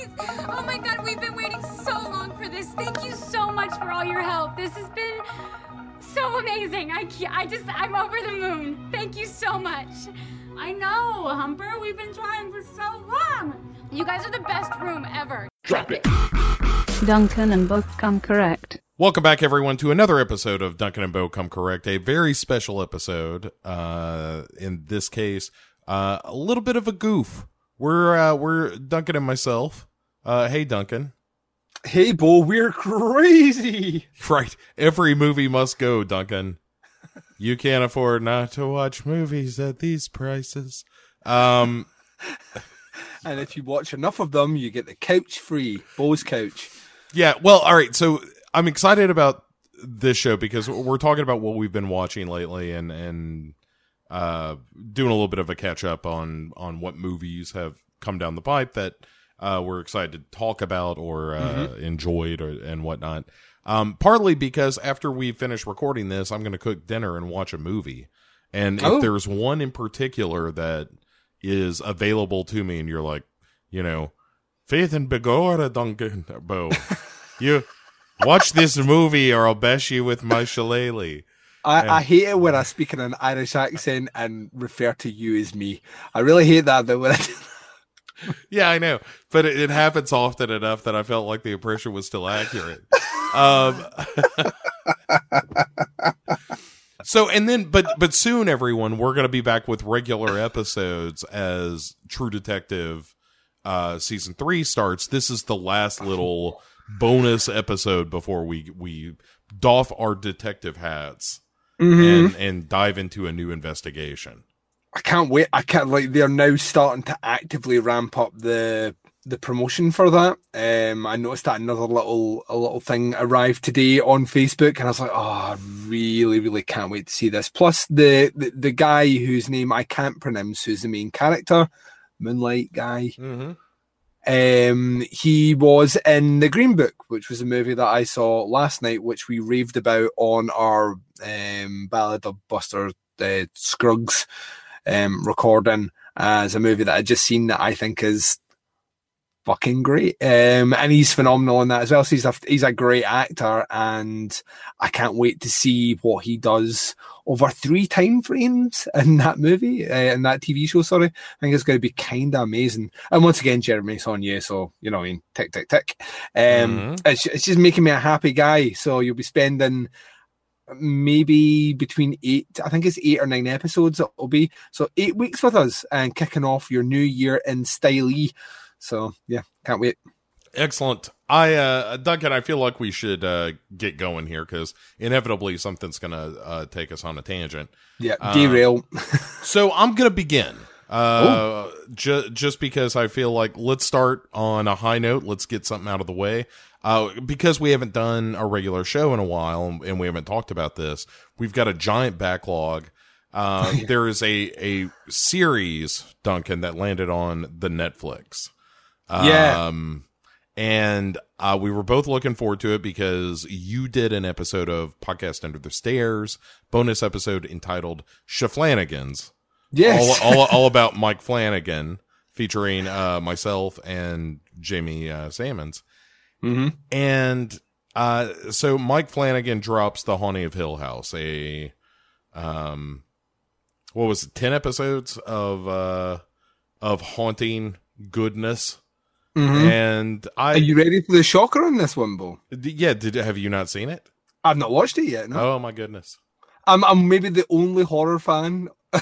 Please. Oh my god, we've been waiting so long for this. Thank you so much for all your help. This has been so amazing. I can't, I just I'm over the moon. Thank you so much. I know, Humper. We've been trying for so long. You guys are the best room ever. Drop it. Duncan and Bo come correct. Welcome back, everyone, to another episode of Duncan and Bo Come Correct. A very special episode. Uh, in this case, uh, a little bit of a goof. We're uh, we're Duncan and myself. Uh, hey, Duncan. Hey, Bo, we're crazy. Right. Every movie must go, Duncan. You can't afford not to watch movies at these prices. Um, And if you watch enough of them, you get the couch free, Bo's couch. yeah. Well, all right. So I'm excited about this show because we're talking about what we've been watching lately and and uh, doing a little bit of a catch up on on what movies have come down the pipe that uh, we're excited to talk about or uh, enjoyed or and whatnot. Um, partly because after we finish recording this, I'm going to cook dinner and watch a movie. And Oh. if there's one in particular that is available to me, and you're like, you know, Faith and Begora, Duncan, Bo, you watch this movie or I'll bash you with my shillelagh. I. I hate it when I speak in an Irish accent and refer to you as me. I really hate that. That when I Yeah, I know, but it, it happens often enough that I felt like the impression was still accurate. Um, so and then, but but soon, everyone, we're going to be back with regular episodes as True Detective uh, season three starts. This is the last little bonus episode before we we doff our detective hats and and dive into a new investigation. I can't wait. I can't like they're now starting to actively ramp up the the promotion for that. Um, I noticed that another little a little thing arrived today on Facebook, and I was like, oh, I really, really can't wait to see this. Plus, the the, the guy whose name I can't pronounce, who's the main character, Moonlight guy. Mm-hmm. Um, he was in the Green Book, which was a movie that I saw last night, which we raved about on our um, Ballad of Buster uh, Scruggs um, recording as a movie that I just seen that I think is fucking great. Um, and he's phenomenal in that as well. So he's a, he's a great actor, and I can't wait to see what he does over three time frames in that movie, uh, in that TV show. Sorry, I think it's going to be kind of amazing. And once again, Jeremy's on Saulnier, so you know, I mean, tick, tick, tick. Um, Mhm. it's it's just making me a happy guy. So you'll be spending maybe between eight, I think it's eight or nine episodes it'll be. So eight weeks with us and kicking off your new year in style. So yeah, can't wait. Excellent. I uh Duncan, I feel like we should uh get going here because inevitably something's gonna uh take us on a tangent. Yeah, Um, derail. So I'm gonna begin. Uh ju- just because I feel like let's start on a high note, let's get something out of the way. Uh because we haven't done a regular show in a while and we haven't talked about this, we've got a giant backlog. Um there is a a series, Duncan, that landed on the Netflix. Yeah. Um, and uh, we were both looking forward to it because you did an episode of Podcast Under the Stairs, bonus episode entitled Shaflanagans, yes. all, all, all about Mike Flanagan, featuring uh, myself and Jamie uh, Salmons. Hmm And uh, so Mike Flanagan drops The Haunting of Hill House, a um, what was it, ten episodes of uh, of haunting goodness. hmm And I Are you ready for the shocker on this one, Bo? D- Yeah, did have you not seen it? I've not watched it yet. No, Oh my goodness. I'm I'm maybe the only horror fan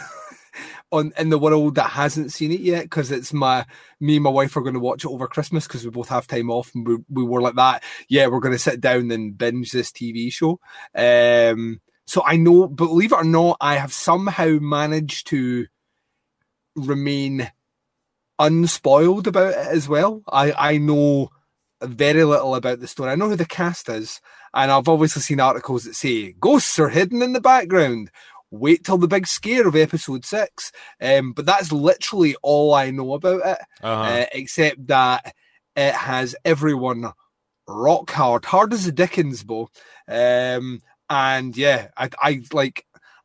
on in the world that hasn't seen it yet because it's my me and my wife are going to watch it over Christmas because we both have time off and we, we were like that. Yeah, we're going to sit down and binge this TV show. Um, so I know, believe it or not, I have somehow managed to remain unspoiled about it as well. I I know very little about the story. I know who the cast is, and I've obviously seen articles that say ghosts are hidden in the background. Wait till the big scare of episode six. Um, but that's literally all I know about it, Uh-huh. uh, except that it has everyone rock hard, hard as the Dickens, Bo. Um, and yeah, I, I like.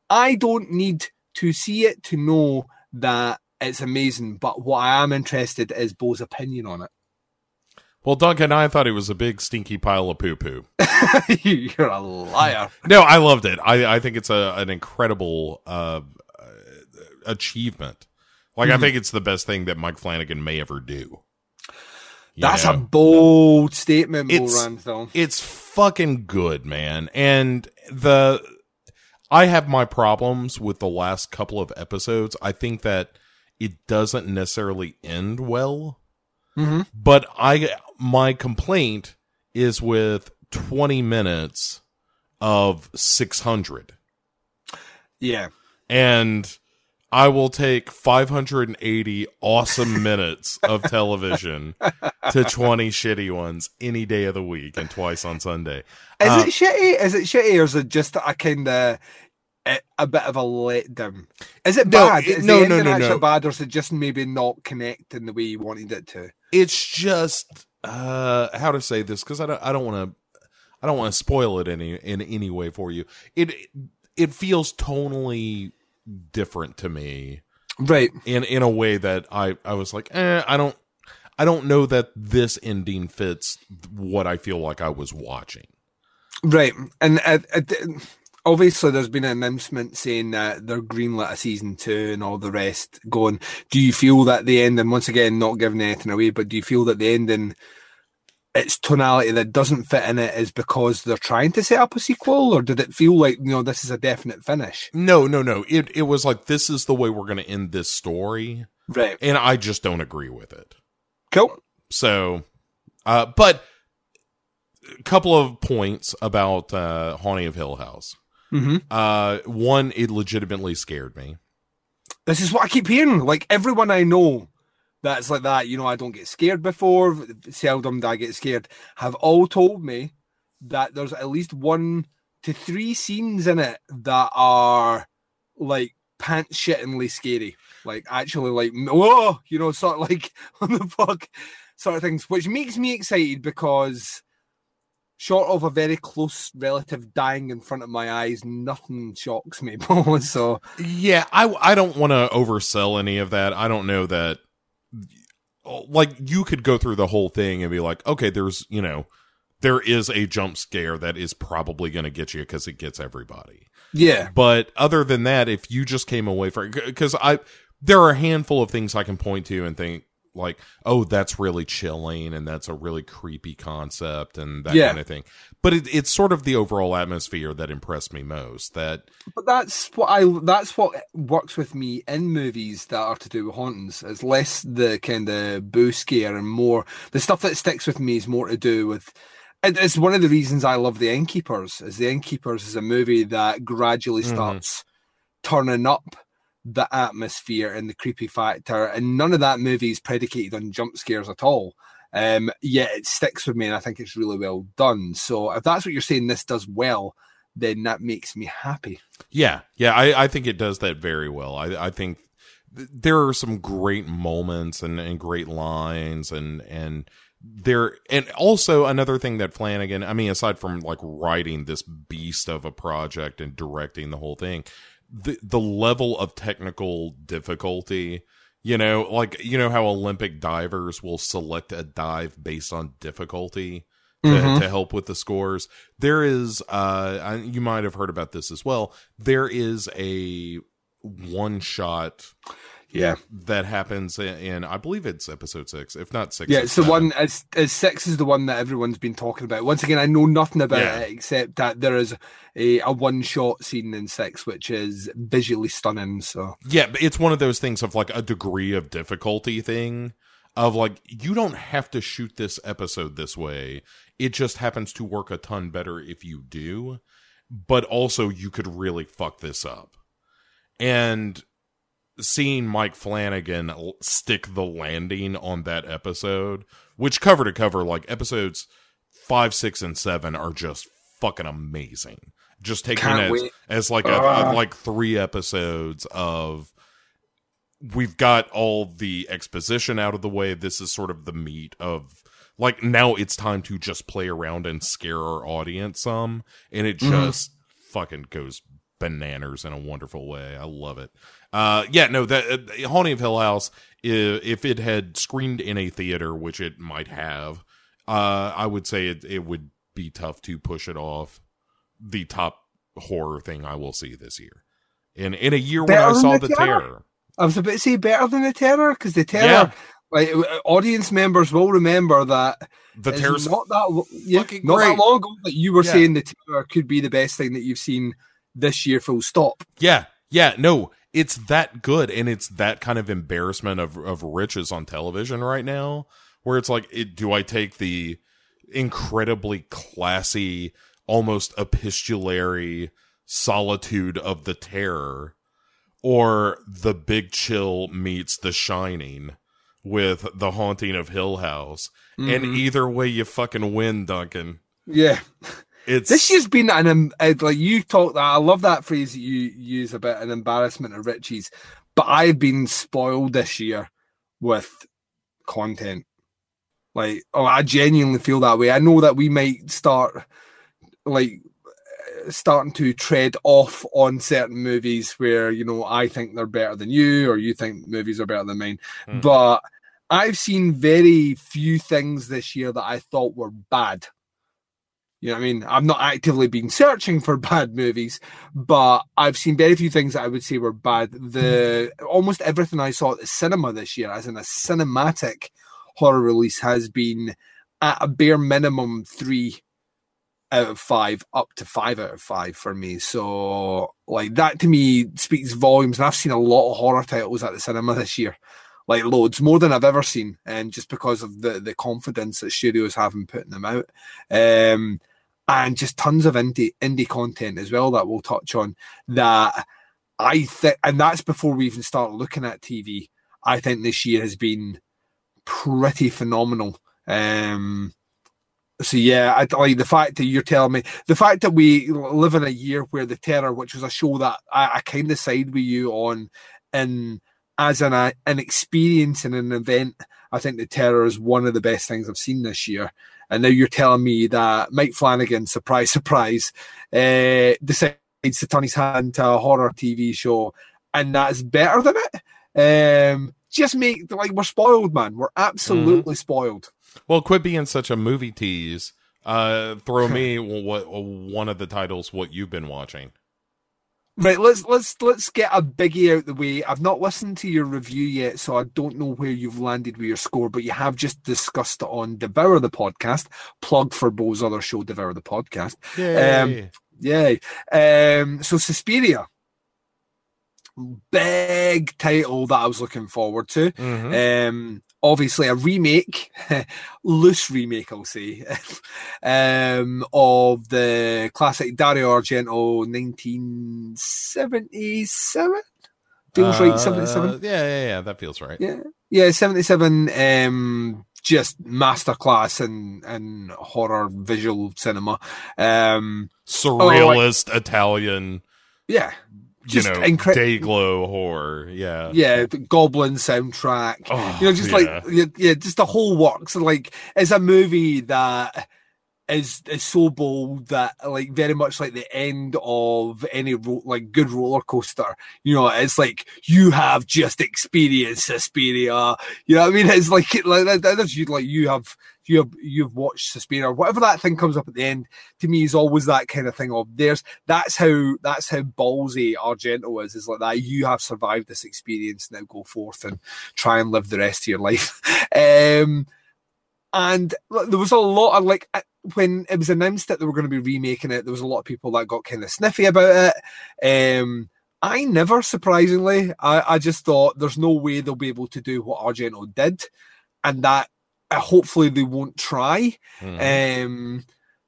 I don't need to see it to know that it's amazing. But what I am interested is Bo's opinion on it. Well, Duncan, I thought it was a big stinky pile of poo poo. You're a liar. No, I loved it. I, I think it's a an incredible uh, uh, achievement. Like, Mm-hmm. I think it's the best thing that Mike Flanagan may ever do. You That's a know? bold statement, Bo It's- Ransdell. it's fucking good, man. And the I have my problems with the last couple of episodes. I think that it doesn't necessarily end well. Mm-hmm. But I my complaint is with 20 minutes of 600. Yeah. And I will take 580 awesome minutes of television to 20 shitty ones any day of the week and twice on Sunday. Is Uh, it shitty? Is it shitty, or is it just a kind of a, a bit of a letdown? Is it No, bad? it- is no, the no, no, no. bad, or is it just maybe not connecting the way you wanted it to? it's just uh how to say this because I don't I don't want to I don't want to spoil it any in any way for you. It it feels tonally different to me Right. in in a way that I I was like eh, I don't I don't know that this ending fits what I feel like I was watching. Right, and uh, uh, obviously there's been an announcement saying that they're greenlit a season two and all the rest. Going, do you feel that the ending, once again, not giving anything away, but do you feel that the ending, its tonality that doesn't fit in it is because they're trying to set up a sequel, or did it feel like you know this is a definite finish? No, no, no. It it was like this is the way we're going to end this story, Right, and I just don't agree with it. cool. So, uh, but a couple of points about uh, Haunting of Hill House. Hmm Uh, one, it legitimately scared me. This is what I keep hearing. Like everyone I know that's like that, you know, I don't get scared before. Seldom do I get scared. Have all told me that there's at least one to three scenes in it that are like pants shittingly scary. Like actually, like whoa, you know, sort of like what the fuck sort of things, which makes me excited because. Short of a very close relative dying in front of my eyes, nothing shocks me. so Yeah, I I don't want to oversell any of that. I don't know that. Like you could go through the whole thing and be like, okay, there's you know, there is a jump scare that is probably going to get you because it gets everybody. yeah, But other than that, if you just came away from because I there are a handful of things I can point to and think like, oh, that's really chilling and that's a really creepy concept and that Yeah. kind of thing. But it, it's sort of the overall atmosphere that impressed me most. That But that's what I that's what works with me in movies that are to do with hauntings. It's less the kind of boo scare and more the stuff that sticks with me is more to do with it- it's one of the reasons I love The Innkeepers. Is The Innkeepers is a movie that gradually Mhm. starts turning up the atmosphere and the creepy factor, and none of that movie is predicated on jump scares at all. Um, yet it sticks with me, and I think it's really well done. So if that's what you're saying, this does well, then that makes me happy. Yeah, yeah, I, I think it does that very well. I, I think th- there are some great moments and, and great lines and and there and also another thing that Flanagan, I mean, aside from like writing this beast of a project and directing the whole thing, the the level of technical difficulty. You know, like you know how Olympic divers will select a dive based on difficulty to, Mhm. to help with the scores. There is, uh, I- you might have heard about this as well. There is a one shot Yeah. that happens in, in, I believe it's episode six, if not six. Yeah, it's it's the seven. one. as, it's six is the one that everyone's been talking about. Once again, I know nothing about Yeah. it except that there is a, a one shot scene in six, which is visually stunning. So Yeah, but it's one of those things of like a degree of difficulty thing of like you don't have to shoot this episode this way. It just happens to work a ton better if you do. But also you could really fuck this up. And seeing Mike Flanagan stick the landing on that episode, which cover to cover like episodes 5, 6 and 7 are just fucking amazing. Just taking Can't it as, wait. as like a, Ah. like 3 episodes of we've got all the exposition out of the way. This is sort of the meat of like now it's time to just play around and scare our audience some, and it Mhm. just fucking goes bananas in a wonderful way. I love it. Uh, yeah, no, that uh, Haunting of Hill House, if, if it had screened in a theater, which it might have, uh, I would say it, it would be tough to push it off the top horror thing I will see this year. In in a year Better when I saw The the Terror? terror. I was about to say better than the terror because the terror, Yeah. like uh, audience members will remember that The it's terror's not that yeah, not great. that long ago that you were Yeah. saying the terror could be the best thing that you've seen this year. Full stop. Yeah, yeah, no, it's that good, and it's that kind of embarrassment of of riches on television right now, where it's like, it, do I take the incredibly classy, almost epistolary solitude of the terror, or the Big Chill meets The Shining with the Haunting of Hill House, and Mhm. either way, you fucking win, Duncan. Yeah, It's this year's been an uh, like you talk that I love that phrase that you use about an embarrassment of riches, but I've been spoiled this year with content. Like, oh, I genuinely feel that way. I know that we might start like uh, starting to tread off on certain movies where you know I think they're better than you, or you think movies are better than mine. Hmm. But I've seen very few things this year that I thought were bad. You know what I mean? I've not actively been searching for bad movies, but I've seen very few things that I would say were bad. The almost everything I saw at the cinema this year, as in a cinematic horror release, has been at a bare minimum three out of five, up to five out of five for me. So, like that to me speaks volumes. And I've seen a lot of horror titles at the cinema this year, like loads more than I've ever seen, and just because of the the confidence that studios have in putting them out. Um, and just tons of indie indie content as well that we'll touch on that I think and that's before we even start looking at TV. I think this year has been pretty phenomenal. Um so yeah, I like the fact that you're telling me the fact that we live in a year where the terror, which was a show that I, I kind of side with you on, and as an an experience and an event, I think the terror is one of the best things I've seen this year. And now you're telling me that Mike Flanagan, surprise, surprise, uh, decides to turn his hand to a horror TV show, and that's better than it. Um, just make like we're spoiled, man. We're absolutely spoiled. Well, quit being such a movie tease. Uh, throw me what one of the titles what you've been watching. Right, let's let's let's get a biggie out the way. I've not listened to your review yet, so I don't know where you've landed with your score, but you have just discussed it on Devour the Podcast. Plug for Bo's other show, Devour the Podcast. Yay. Yay. Um, so Suspiria. Big title that I was looking forward to. Mhm. Um, obviously a remake, loose remake, I'll say, um, of the classic Dario Argento 1977. Feels right, Uh, 77. Yeah, yeah, yeah. That feels right. Yeah, yeah, 77. Um, just masterclass in in horror visual cinema. Um, Surrealist Italian, yeah, you Just know, incre- day glow horror. Yeah. yeah, the Goblin soundtrack. Oh, you know, just yeah. like yeah, yeah, just the whole works. Like it's a movie that is is so bold that like very much like the end of any ro- like good roller coaster. You know, it's like you have just experienced Suspiria. You know what I mean? It's like like that, that's you like you have you have you've watched Suspiria. Whatever that thing comes up at the end to me is always that kind of thing of there's that's how that's how ballsy Argento is. Is like that you have survived this experience. Now go forth and try and live the rest of your life. um, and there was a lot of like uh, when it was announced that they were going to be remaking it. There was a lot of people that got kind of sniffy about it. Um, I never, surprisingly, I, I just thought there's no way they'll be able to do what Argento did, and that hopefully they won't try. Mhm. Um,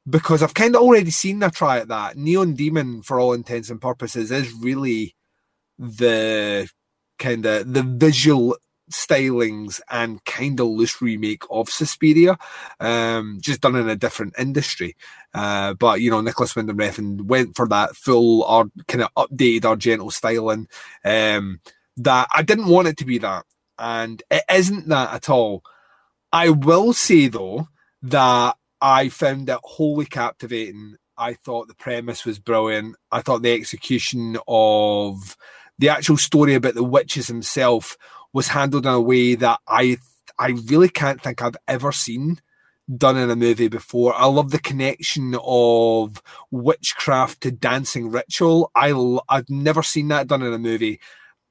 because I've kind of already seen a try at that. Neon Demon, for all intents and purposes, is really the kind of the visual stylings and kind of loose remake of Suspiria, um, just done in a different industry. Uh, but you know, Nicolas Winding Refn went for that full or kind of updated Argento styling. Um, that I didn't want it to be that, and it isn't that at all. I will say though that I found it wholly captivating. I thought the premise was brilliant. I thought the execution of the actual story about the witches himself was handled in a way that I I really can't think I've ever seen done in a movie before. I love the connection of witchcraft to dancing ritual. I've never seen that done in a movie,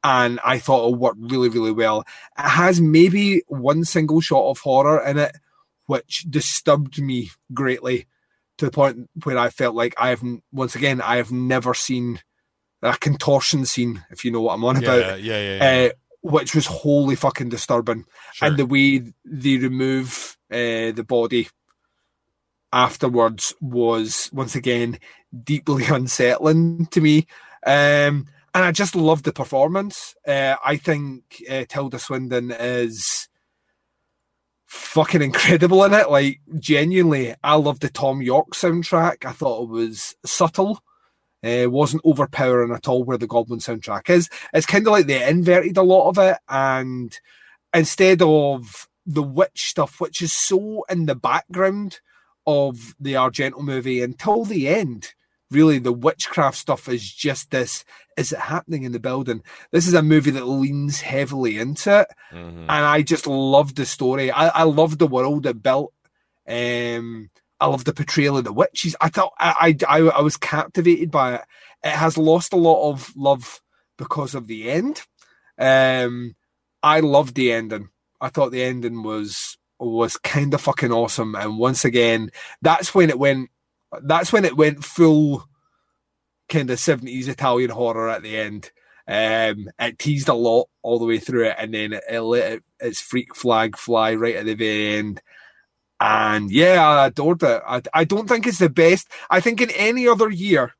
and I thought it worked really really well. It has maybe one single shot of horror in it, which disturbed me greatly to the point where I felt like I have once again I have never seen a contortion scene, if you know what I'm on Yeah, about, yeah, yeah. yeah. uh, which was wholly fucking disturbing Sure. and the way they remove uh, the body afterwards was once again deeply unsettling to me. Um, and I just loved the performance. Uh, I think uh, Tilda Swinton is fucking incredible in it. Like genuinely, I love the Thom Yorke soundtrack. I thought it was subtle. Uh, wasn't overpowering at all where the Goblin soundtrack is. It's kind of like they inverted a lot of it, and instead of the witch stuff, which is so in the background of the Argento movie until the end, really the witchcraft stuff is just this is it happening in the building? This is a movie that leans heavily into it Mhm. and I just loved the story. I, I loved the world it built. Um, I love the portrayal of the witches. I thought I, I I I was captivated by it. It has lost a lot of love because of the end. Um, I loved the ending. I thought the ending was was kind of fucking awesome. And once again, that's when it went. That's when it went full kind of seventies Italian horror at the end. Um, it teased a lot all the way through it, and then it, it let it, its freak flag fly right at the very end. And yeah, I adored it. I, I don't think it's the best. I think in any other year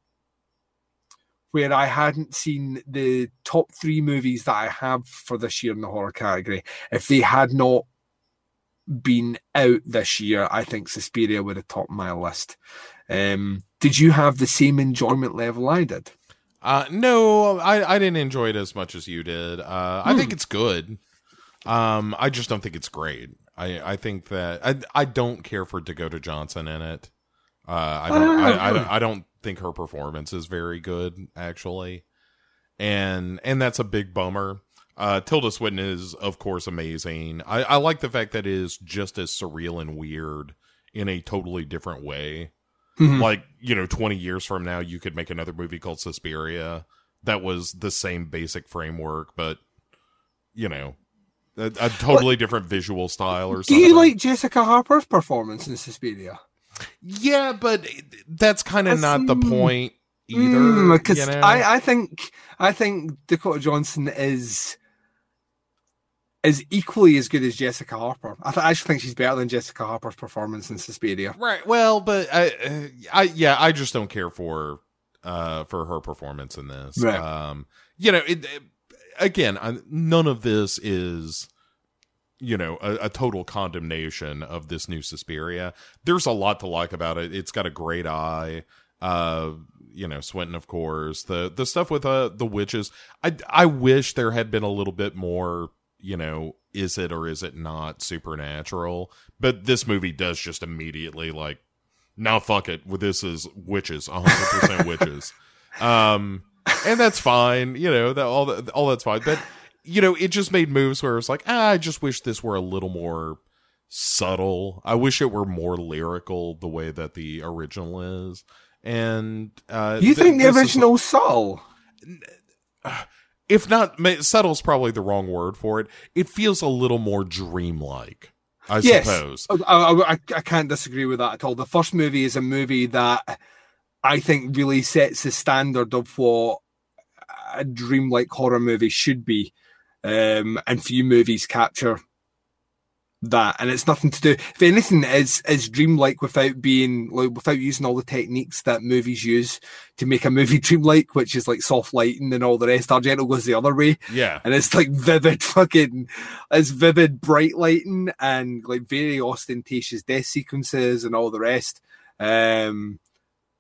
where I hadn't seen the top three movies that I have for this year in the horror category, if they had not been out this year, I think Suspiria would have topped my list. Um, did you have the same enjoyment level I did? Uh, no, I, I didn't enjoy it as much as you did. Uh, I Hmm. think it's good. Um, I just don't think it's great. I, I think that I, I don't care for Dakota Johnson in it. Uh, I don't, I, I, don't, I don't think her performance is very good, actually. And, and that's a big bummer. Uh, Tilda Swinton is, of course, amazing. I, I like the fact that it is just as surreal and weird in a totally different way Mhm. like you know 20 years from now you could make another movie called Suspiria that was the same basic framework but you know a, a totally different visual style or something. Do you like Jessica Harper's performance in Suspiria? yeah but that's kind of not the point either Because you know? I, I think I think Dakota Johnson is is equally as good as Jessica Harper. I, th- I actually think she's better than Jessica Harper's performance in Suspiria. right well but I, uh, I yeah i just don't care for uh for her performance in this Right. um you know it, it- again I, none of this is you know a, a total condemnation of this new Suspiria. There's a lot to like about it. It's got a great eye. Uh, you know, Swinton, of course. The the stuff with uh the witches. I I wish there had been a little bit more. You know, is it or is it not supernatural? But this movie does just immediately like, now fuck it. This is witches, 100 percent witches. Um, and that's fine. You know that all that all that's fine. But you know, it just made moves where it's like, ah, I just wish this were a little more subtle. I wish it were more lyrical the way that the original is. And uh You th- think the this is- original subtle? If not subtle's probably the wrong word for it. It feels a little more dreamlike, I Yes. suppose. I, I, I- I can't disagree with that at all. The first movie is a movie that I think really sets the standard of what a dreamlike horror movie should be. Um, and few movies capture that. And it's nothing to do, if anything, is is dreamlike without being like without using all the techniques that movies use to make a movie dreamlike, which is like soft lighting and all the rest. Argento goes the other way Yeah. and it's like vivid fucking it's vivid bright lighting and like very ostentatious death sequences and all the rest um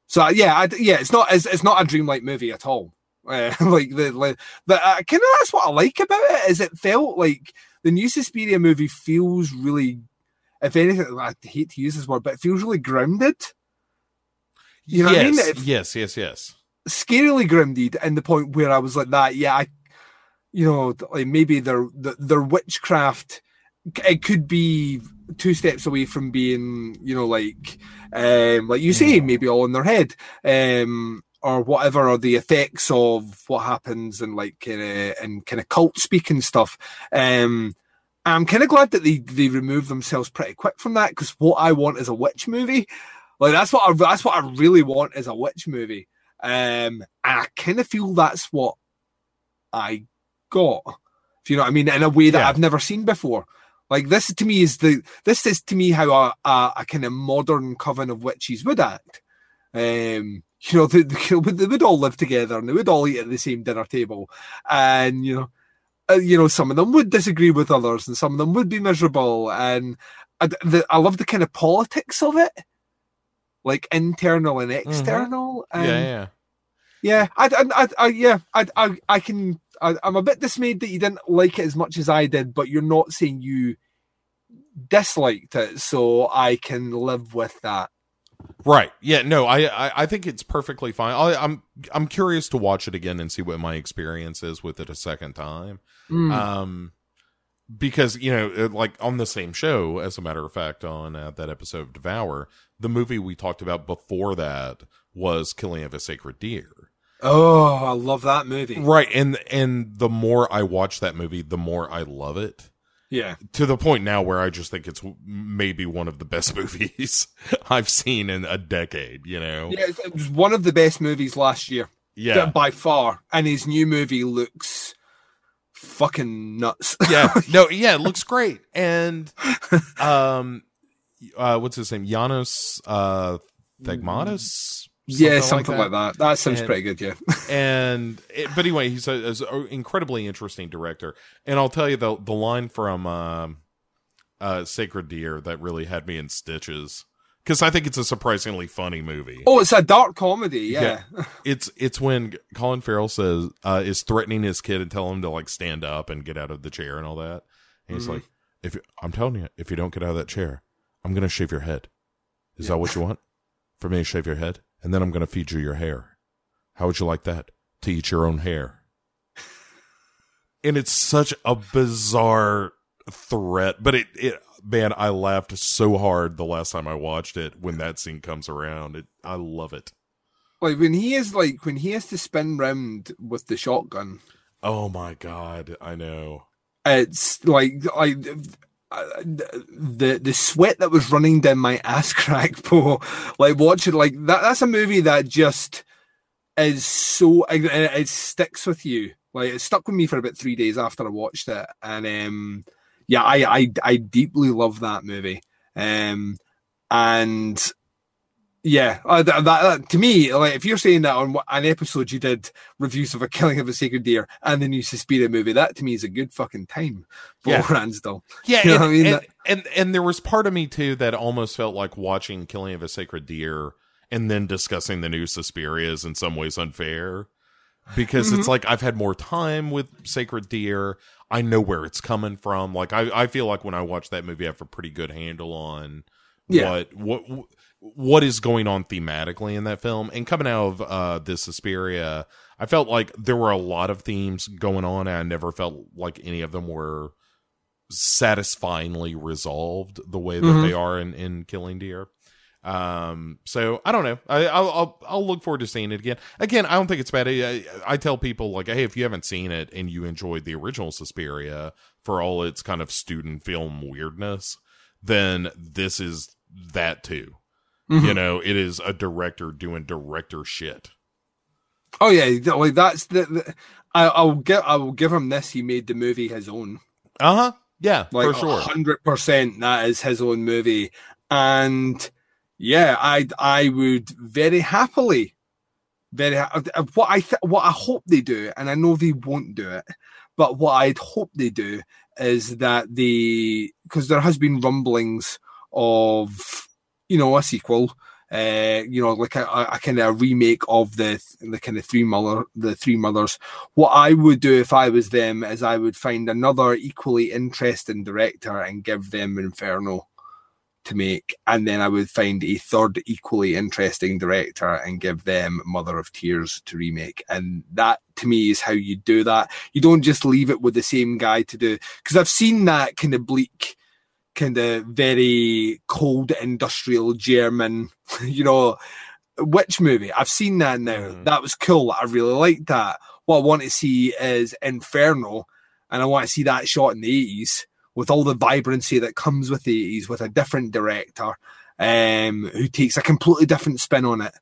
so yeah I, yeah it's not it's, it's not a dreamlike movie at all uh, like the like the uh, kind of that's what i like about it is it felt like the new Suspiria movie feels really if anything i hate to use this word but it feels really grounded You know what I mean? Yes, yes, yes. scarily grounded in the point where I was like that. Yeah, I, you know, like maybe their their, their witchcraft it could be two steps away from being, you know, like, um, like you say, maybe all in their head, um, or whatever, or the effects of what happens and like kind of and kind of cult speak and stuff. Um, I'm kind of glad that they they remove themselves pretty quick from that because what I want is a witch movie. Like that's what I that's what I really want is a witch movie. Um, and I kind of feel that's what I got. If you know what I mean, in a way that Yeah. I've never seen before. Like this to me is the this is to me how a, a, a kind of modern coven of witches would act. Um, you know, they, they, would- they would all live together and they would all eat at the same dinner table, and you know, uh, you know, some of them would disagree with others, and some of them would be miserable. And I, the, I love the kind of politics of it, like internal and external. And yeah, yeah. yeah, I, I, I, I yeah, I, I, I can. I, I'm a bit dismayed that you didn't like it as much as I did, but you're not saying you disliked it, so I can live with that. Right. Yeah. No. I, I. I think it's perfectly fine. I, I'm. I'm curious to watch it again and see what my experience is with it a second time. Mm. Um, because you know, it- like on the same show, as a matter of fact, on uh, that episode of Devour, the movie we talked about before that was Killing of a Sacred Deer. oh, I love that movie. Right. And and the more I watch that movie, the more I love it. Yeah, to the point now where I just think it's maybe one of the best movies I've seen in a decade, you know? yeah, it was one of the best movies last year, Yeah. by far. And his new movie looks fucking nuts. Yeah. No, yeah, it looks great. And um uh what's his name? Janos uh Thegmatis? Yeah, something like that. That sounds And- pretty good. Yeah. and it, but anyway, he's a, an incredibly interesting director. And I'll tell you the the line from um, uh, Sacred Deer that really had me in stitches because I think it's a surprisingly funny movie. Oh, it's a dark comedy. Yeah. It's it's when Colin Farrell says uh, is threatening his kid and tell him to like stand up and get out of the chair and all that. And he's Mhm. like, "If you, I'm telling you, if you don't get out of that chair, I'm gonna shave your head. Is that what you want? For me to shave your head, and then I'm gonna feed you your hair. How would you like that? To eat your own hair?" and it's such a bizarre threat, but it it man, I laughed so hard the last time I watched it when that scene comes around. It I love it. Like when he is like when he has to spin round with the shotgun, Oh my god, I know. it's like uh, the the sweat that was running down my ass crack, Paul. Like watching like that. That's a movie that just is so it, it sticks with you. Like it stuck with me for about three days after I watched it, and um, yeah, I I I deeply love that movie. Um, and yeah, uh, that, that, to me, like if you're saying that on an episode you did reviews of a Killing of a Sacred Deer and the new Suspiria movie, that to me is a good fucking time. for Yeah. Ransdell. Yeah, You know and, what I mean? and, That- and and there was part of me too that almost felt like watching Killing of a Sacred Deer and then discussing the new Suspiria is in some ways unfair because Mm-hmm. it's like I've had more time with Sacred Deer. I know where it's coming from. Like I, I feel like when I watch that movie, I have a pretty good handle on Yeah. what what what is going on thematically in that film. And coming out of uh, this Suspiria, I felt like there were a lot of themes going on, and I never felt like any of them were satisfyingly resolved the way that Mhm. they are in, in Killing Deer. Um, so I don't know. I, I'll, I'll I'll look forward to seeing it again. Again, I don't think it's bad. I, I tell people like, hey, if you haven't seen it and you enjoyed the original Suspiria for all its kind of student film weirdness, then this is that too. Mhm. You know, it is a director doing director shit. Oh yeah, like that's the. the I, I'll give I will give him this. He made the movie his own. Uh huh. Yeah, Like for sure. hundred percent, that is his own movie. And yeah, I I would very happily, very ha- uh, what I th- what I hope they do, and I know they won't do it, but what I'd hope they do is that the because there has been rumblings of you know a sequel uh, you know, like a, a, kind of remake of the the kind of three mother the three mothers. What I would do if I was them is I would find another equally interesting director and give them Inferno to make, and then I would find a third equally interesting director and give them Mother of Tears to remake. And that to me is how you do that. You don't just leave it with the same guy to do because I've seen that kind of bleak, kind of very cold industrial German, you know, witch movie. I've seen that now. Mhm. That was cool. I really liked that. What I want to see is Inferno, and I want to see that shot in the 80s with all the vibrancy that comes with the 80s with a different director um, who takes a completely different spin on it.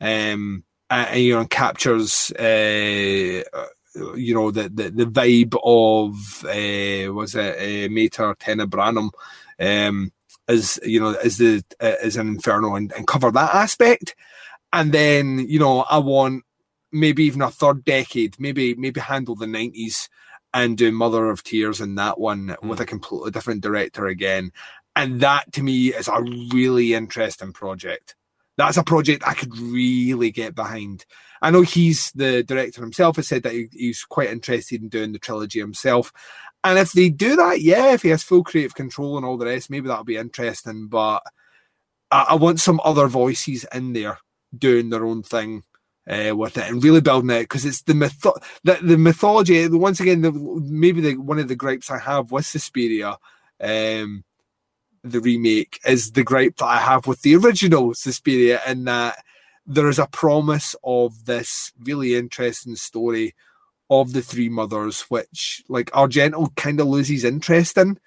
Um, and, you know, captures, uh, uh, you know, the, the, the vibe of, uh, was it, uh, Mater Tenebrarum, um, as, you know, as the, uh, as an Inferno and, and cover that aspect. And then, you know, I want maybe even a third decade, maybe, maybe handle the 90s and do Mother of Tears in that one with a completely different director again. And that to me is a really interesting project. That's a project I could really get behind. I know he's the director himself has said that he, he's quite interested in doing the trilogy himself. And if they do that, yeah, if he has full creative control and all the rest, maybe that'll be interesting. But I, I want some other voices in there doing their own thing uh, with it and really building it because it's the myth the, the mythology once again the, maybe the one of the gripes i have with suspiria um the remake is the gripe that i have with the original suspiria in that there is a promise of this really interesting story of the three mothers which like argento kind of loses interest in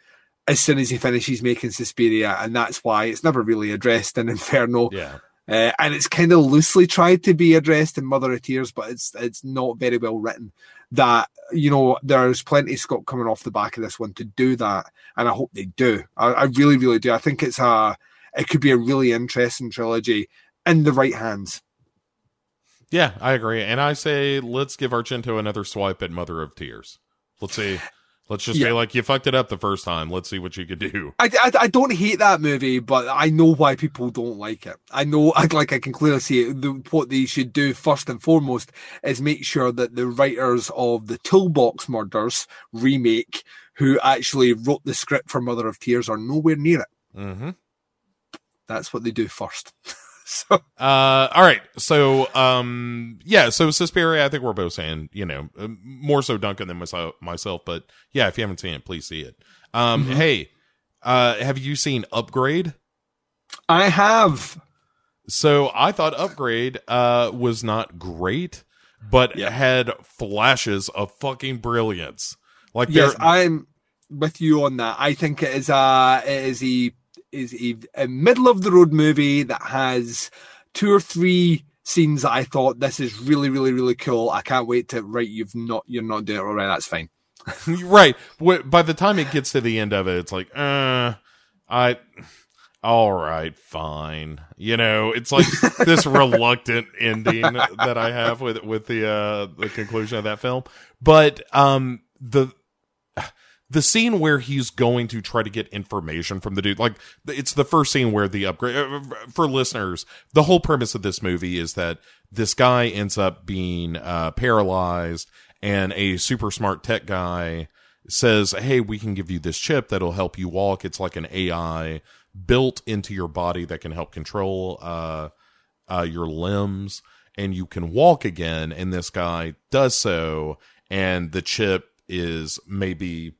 as soon as he finishes making suspiria and that's why it's never really addressed in inferno Yeah. uh, and it's kind of loosely tried to be addressed in Mother of Tears, but it's it's not very well written. That you know, there's plenty of scope coming off the back of this one to do that, and I hope they do. I, I really, really do. I think it's a it could be a really interesting trilogy in the right hands. Yeah, I agree. And I say let's give Argento another swipe at Mother of Tears. Let's see. Let's just Yeah. be like, you fucked it up the first time. Let's see what you could do. I, I, I don't hate that movie, but I know why people don't like it. I know, I, like I can clearly see it. The, what they should do first and foremost is make sure that the writers of the Toolbox Murders remake, who actually wrote the script for Mother of Tears, are nowhere near it. Mm-hmm. That's what they do first. so Uh, all right. So, um, yeah. So Suspiria, I think we're both saying, you know, uh, more so Duncan than myself, myself. But yeah, if you haven't seen it, please see it. Um, Mhm. hey, uh, have you seen Upgrade? I have. So I thought Upgrade, uh, was not great, but Yeah. had flashes of fucking brilliance. Like Yes, I'm with you on that. I think it is a it is a is a, a middle of the road movie that has two or three scenes that I thought this is really really really cool. I can't wait to right. You've not you're not doing it already. That's fine. right. By the time it gets to the end of it, it's like, uh, I, all right, fine. You know, it's like this reluctant ending that I have with with the uh the conclusion of that film. But um the the scene where he's going to try to get information from the dude like it's the first scene where the upgrade uh, for listeners the whole premise of this movie is that this guy ends up being uh paralyzed and a super smart tech guy says hey we can give you this chip that'll help you walk. It's like an ai built into your body that can help control uh uh your limbs and you can walk again. And this guy does so and the chip is maybe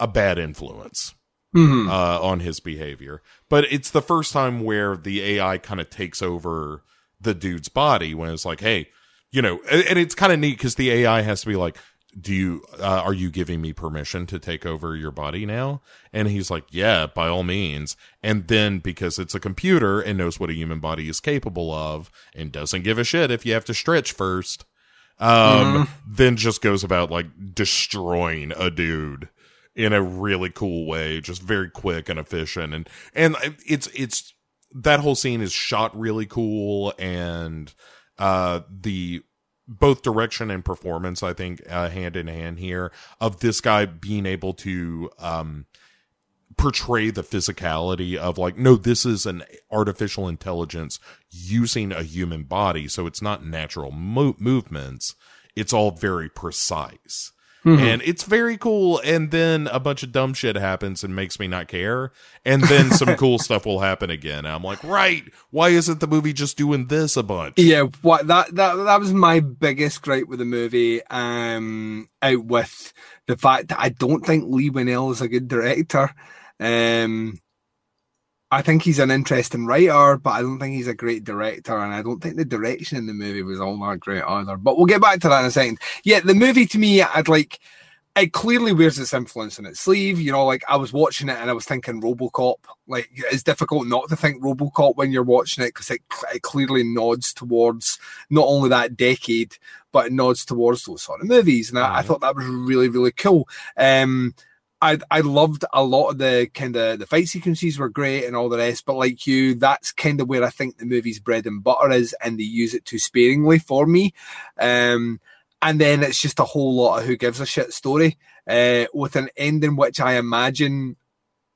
a bad influence Mhm. uh, on his behavior. But it's the first time where the AI kind of takes over the dude's body when it's like, hey, you know, and, it's kind of neat because the AI has to be like, do you, uh, are you giving me permission to take over your body now? And he's like, yeah, by all means. And then because it's a computer and knows what a human body is capable of and doesn't give a shit if you have to stretch first, um, then just goes about like destroying a dude in a really cool way, just very quick and efficient. And, and it's, it's, that whole scene is shot really cool and, uh, the, both direction and performance, I think, uh, hand in hand here of this guy being able to, um, portray the physicality of like, no, this is an artificial intelligence using a human body. So it's not natural mo- movements. It's all very precise. And it's very cool. And then a bunch of dumb shit happens and makes me not care. And then some cool stuff will happen again. And I'm like, right, why isn't the movie just doing this a bunch? Yeah, what that that that was my biggest gripe with the movie. Um, out with the fact that I don't think Leigh Whannell is a good director. Um, I think he's an interesting writer, but I don't think he's a great director, and I don't think the direction in the movie was all that great either. But we'll get back to that in a second. Yeah, the movie to me, I'd like it clearly wears its influence in its sleeve. You know, like I was watching it and I was thinking Robocop. Like it's difficult not to think Robocop when you're watching it because it, it clearly nods towards not only that decade, but it nods towards those sort of movies. And I, I Mhm. thought that was really, really cool. Um, I I loved a lot of the kind of the fight sequences were great and all the rest, but like you, that's kind of where I think the movie's bread and butter is, and they use it too sparingly for me. Um, and then it's just a whole lot of who gives a shit story, uh, with an ending which I imagine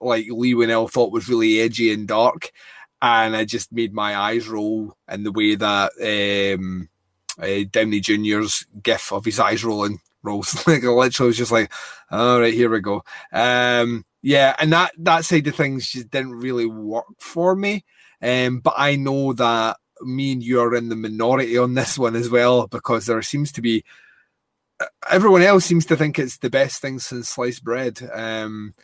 like Leigh Whannell thought was really edgy and dark, and I just made my eyes roll in the way that um, uh, Downey Jr.'s gif of his eyes rolling rolls. like literally was just like, all right, here we go. Um, yeah, and that that side of things just didn't really work for me. Um, but I know that me and you are in the minority on this one as well because there seems to be everyone else seems to think it's the best thing since sliced bread. Um,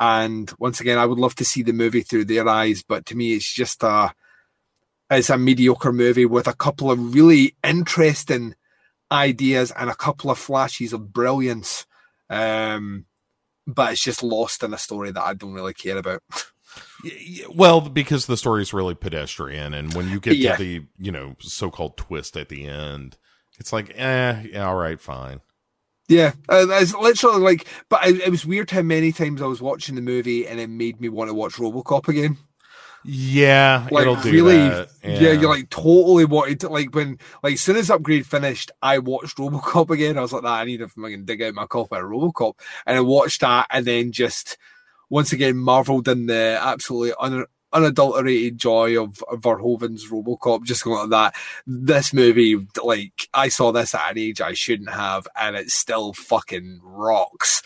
and once again, I would love to see the movie through their eyes, but to me, it's just a it's a mediocre movie with a couple of really interesting ideas and a couple of flashes of brilliance. Um, but it's just lost in a story that I don't really care about. Well, because the story is really pedestrian, and when you get Yeah. to the you know so-called twist at the end, it's like, eh, yeah, all right, fine. Yeah, it's literally like, but it, it was weird how many times I was watching the movie and it made me want to watch RoboCop again. Yeah, Like it'll do really, that. yeah. you like totally wanted to like when like as soon as upgrade finished, I watched RoboCop again. I was like, that I need to fucking dig out my copy of RoboCop, and I watched that, and then just once again marveled in the absolutely un- unadulterated joy of, of Verhoeven's RoboCop. Just going like that. This movie, like I saw this at an age I shouldn't have, and it still fucking rocks.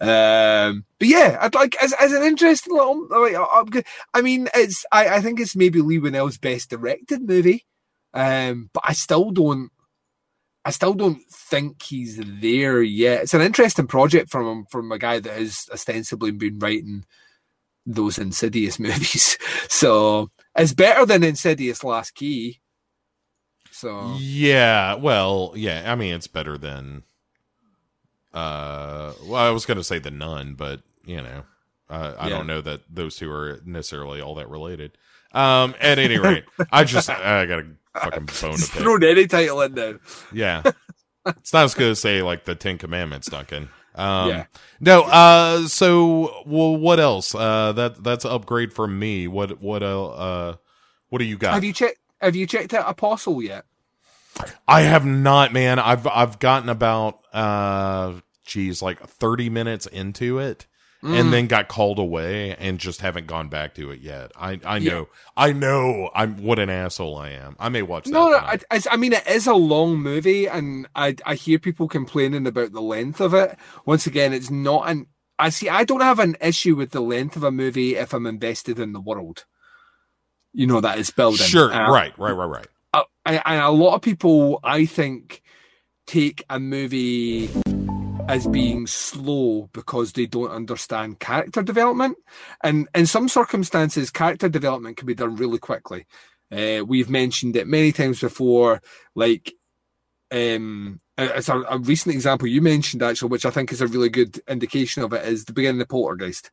Um, but yeah, I'd like as, as an interesting little. Like, I'm good. I mean, it's I, I think it's maybe Leigh Whannell's best directed movie, um, but I still don't. I still don't think he's there yet. It's an interesting project from him, from a guy that has ostensibly been writing those Insidious movies. So it's better than Insidious Last Key. So Yeah, well, yeah. I mean, it's better than. Uh, well, I was going to say the nun, but you know, uh, I Yeah. don't know that those two are necessarily all that related. Um, at any rate, I just I got a fucking bone to pick. thrown any title in there. Yeah, it's not as good as say like the Ten Commandments, Duncan. Um, Yeah. No. Uh. So, well, what else? Uh. That that's an upgrade from me. What what uh, uh What do you got? Have you checked? Have you checked out Apostle yet? I have not, man. I've I've gotten about uh geez, like 30 minutes into it Mm. and then got called away and just haven't gone back to it yet. I I Yeah. know. I know I'm what an asshole I am. I may watch that. No, no, I, I mean it is a long movie, and I I hear people complaining about the length of it. Once again, it's not an. I see. I don't have an issue with the length of a movie if I'm invested in the world. You know that it's building. Sure, Uh, right, right, right, right. And and a lot of people, I think, take a movie as being slow because they don't understand character development. And in some circumstances, character development can be done really quickly. Uh, we've mentioned it many times before, like um as a, a recent example you mentioned actually, which I think is a really good indication of it, is the beginning of the Poltergeist.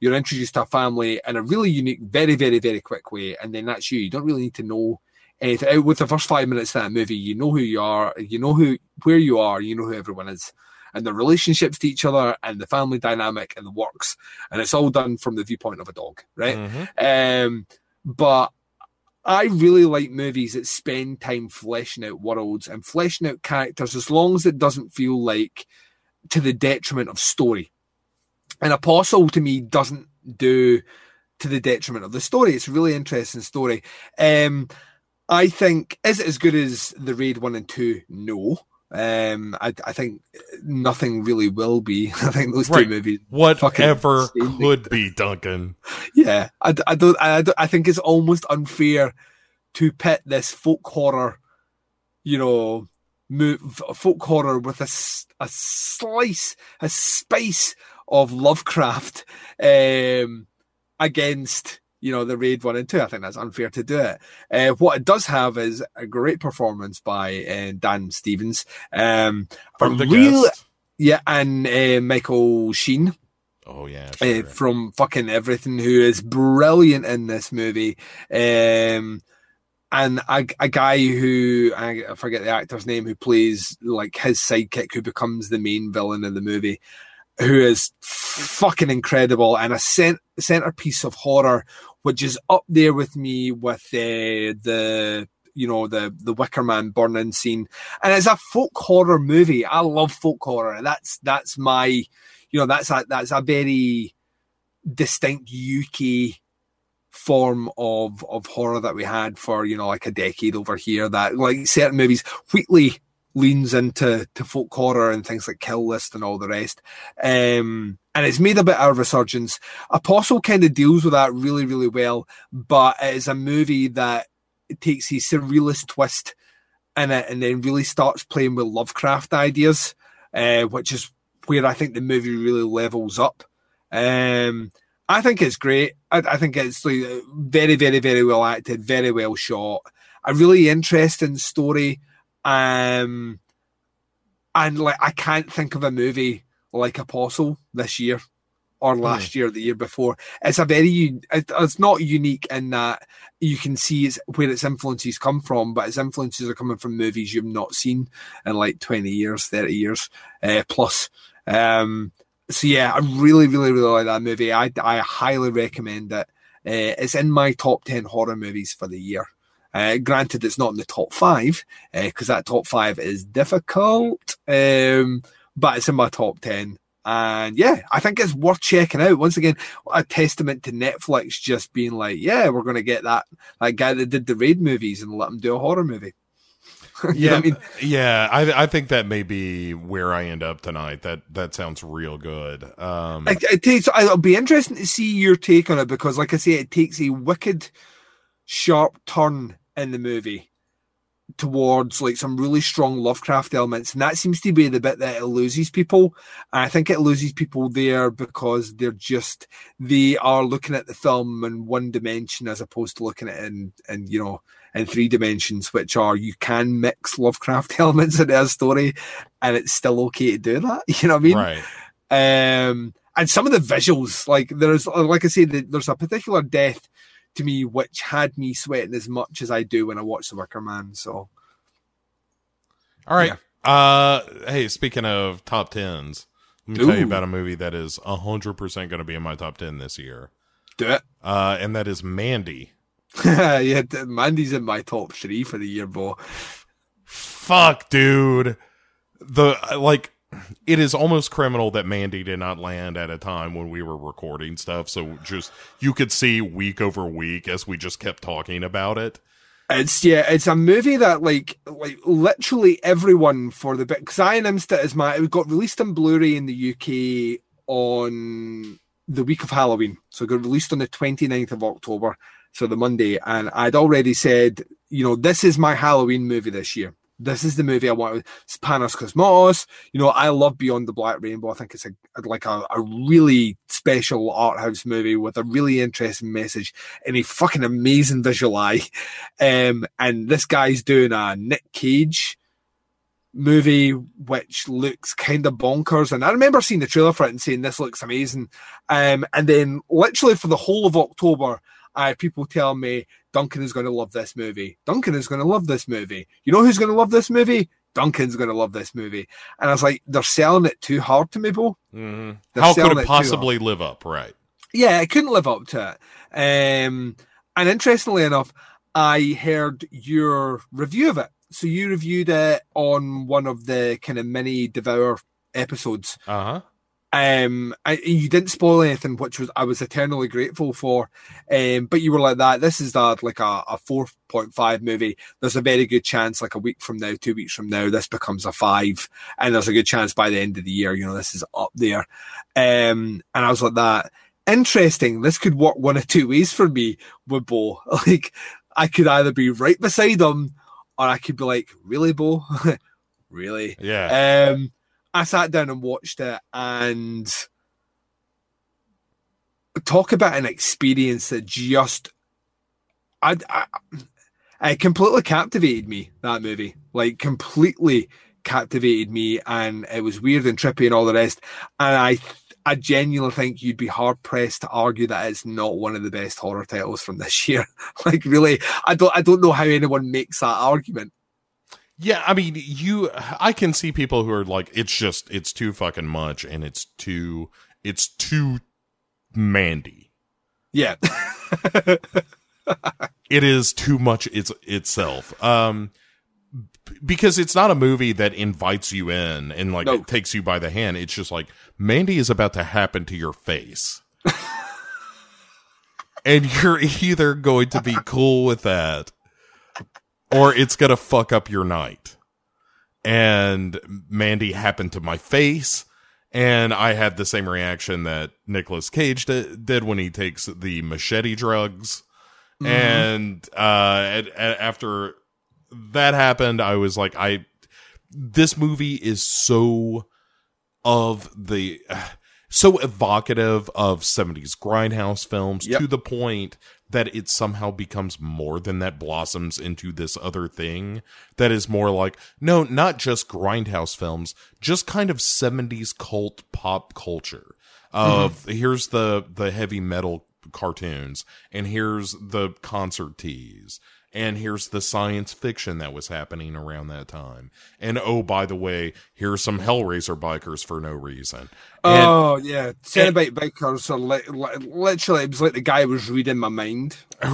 You're introduced to a family in a really unique, very, very, very quick way, and then that's you. You don't really need to know anything. Uh, With the first five minutes of that movie, you know who you are, you know who where you are, you know who everyone is, and the relationships to each other, and the family dynamic, and the works, and it's all done from the viewpoint of a dog, right? Mhm. Um, but I really like movies that spend time fleshing out worlds and fleshing out characters as long as it doesn't feel like to the detriment of story. An Apostle to me doesn't do to the detriment of the story. It's a really interesting story. Um, I think is it as good as the Raid one and two? No. Um, I, I think nothing really will be. I think those Right. two movies. Whatever could be, Duncan. Yeah, I, I don't, I, don't- I think it's almost unfair to pit this folk horror, you know, move, folk horror with a, a slice, a spice of Lovecraft um, against, you know, the Raid 1 and 2. I think that's unfair to do it. Uh, what it does have is a great performance by uh, Dan Stevens. Um, From the real- guest. Yeah, and uh, Michael Sheen Oh yeah, uh, sure. from fucking everything who is brilliant in this movie um and a, a guy who I I forget the actor's name who plays like his sidekick who becomes the main villain in the movie who is fucking incredible and a cent- centerpiece of horror which is up there with me with uh, the you know the the Wicker Man burning scene. And it's a folk horror movie. I love folk horror. That's that's my you know that's a that's a very distinct UK form of of horror that we had for you know like a decade over here that like certain movies Wheatley leans into to folk horror and things like Kill List and all the rest um and it's made a bit of a resurgence Apostle kind of deals with that really really well but it is a movie that takes a surrealist twist in it and then really starts playing with Lovecraft ideas uh, which is where I think the movie really levels up. Um, I think it's great. I, I think it's like very, very, very well acted, very well shot. A really interesting story. Um, and like I can't think of a movie like Apostle this year or last year, or the year before. It's a very, it- it's not unique in that you can see it's where its influences come from, but its influences are coming from movies you've not seen in like 20 years, 30 years uh, plus. Um, so yeah, I really, really, really like that movie. I, I highly recommend it. Uh, it's in my top 10 horror movies for the year. Uh, granted, it's not in the top five because that top five is difficult, um, but it's in my top 10. And yeah, I think it's worth checking out. Once again, a testament to Netflix just being like, yeah, we're going to get that, that guy that did the Raid movies and let him do a horror movie. Yeah, I mean? yeah. I I think that may be where I end up tonight. That that sounds real good. Um, It, it takes. It'll be interesting to see your take on it because, like I say, it takes a wicked, sharp turn in the movie towards like some really strong Lovecraft elements, and that seems to be the bit that it loses people. And I think it loses people there because they're just they are looking at the film in one dimension as opposed to looking at it in, in you know in three dimensions, which are you can mix Lovecraft elements into a story, and it's still okay to do that. You know what I mean? right. um and some of the visuals like there's like i said there's a particular death to me which had me sweating as much as i do when i watch the wicker man so All right. Uh, hey, speaking of top tens, let me tell you about a movie that is hundred percent going to be in my top ten this year. do it Uh, and that is Mandy. yeah mandy's in my top three for the year bro Fuck, dude. The like, it is almost criminal that Mandy did not land at a time when we were recording stuff. So just you could see week over week as we just kept talking about it. it's yeah it's a movie that like like literally everyone for the bit because i announced it as my it got released on blu-ray in the uk on the week of halloween so it got released on the 29th of october so the monday and i'd already said you know this is my halloween movie this year this is the movie I want. Panos Cosmatos. You know, I love Beyond the Black Rainbow. I think it's a like a, a really special art house movie with a really interesting message and a fucking amazing visual eye. Um, and this guy's doing a Nick Cage movie which looks kind of bonkers and i remember seeing the trailer for it and saying this looks amazing um and then literally for the whole of october i had people tell me duncan is going to love this movie duncan is going to love this movie you know who's going to love this movie duncan's going to love this movie and i was like they're selling it too hard to me bro hmm How could it it possibly live up? Right. yeah, it couldn't live up to it. Um, and interestingly enough, I heard your review of it. So you reviewed it on one of the kind of mini Devour episodes. Uh huh. Um, I, you didn't spoil anything, which was I was eternally grateful for. Um, but you were like that. This is that like a, a four point five movie. There's a very good chance, like a week from now, two weeks from now, this becomes a five, and there's a good chance by the end of the year, you know, this is up there. Um, and I was like that. Interesting. This could work one of two ways for me with Bo. Like I could either be right beside him, or I could be like, really, Bo, really. Yeah. Um, I sat down and watched it and talk about an experience that just I, I completely captivated me that movie. Like completely captivated me and it was weird and trippy and all the rest. And I I genuinely think you'd be hard pressed to argue that it's not one of the best horror titles from this year. Like really I don't I don't know how anyone makes that argument Yeah, I mean, you. I can see people who are like, it's just, it's too fucking much, and it's too, it's too Mandy. yeah It is too much. It's itself. Um, because it's not a movie that invites you in and like No. it takes you by the hand. It's just like Mandy is about to happen to your face. and you're either going to be cool with that or it's going to fuck up your night. And Mandy happened to my face. And I had the same reaction that Nicolas Cage di- did when he takes the machete drugs. And uh, and, and after that happened, I was like, I this movie is so of the so evocative of 70s grindhouse films Yep. to the point that it somehow becomes more than that blossoms into this other thing that is more like no not just grindhouse films just kind of 70s cult pop culture of mm-hmm. here's the the heavy metal cartoons and here's the concert tees and here's the science fiction that was happening around that time and oh by the way here's some hellraiser bikers for no reason and Oh yeah, Cenobite bikers are li- li- literally. It was like the guy was reading my mind.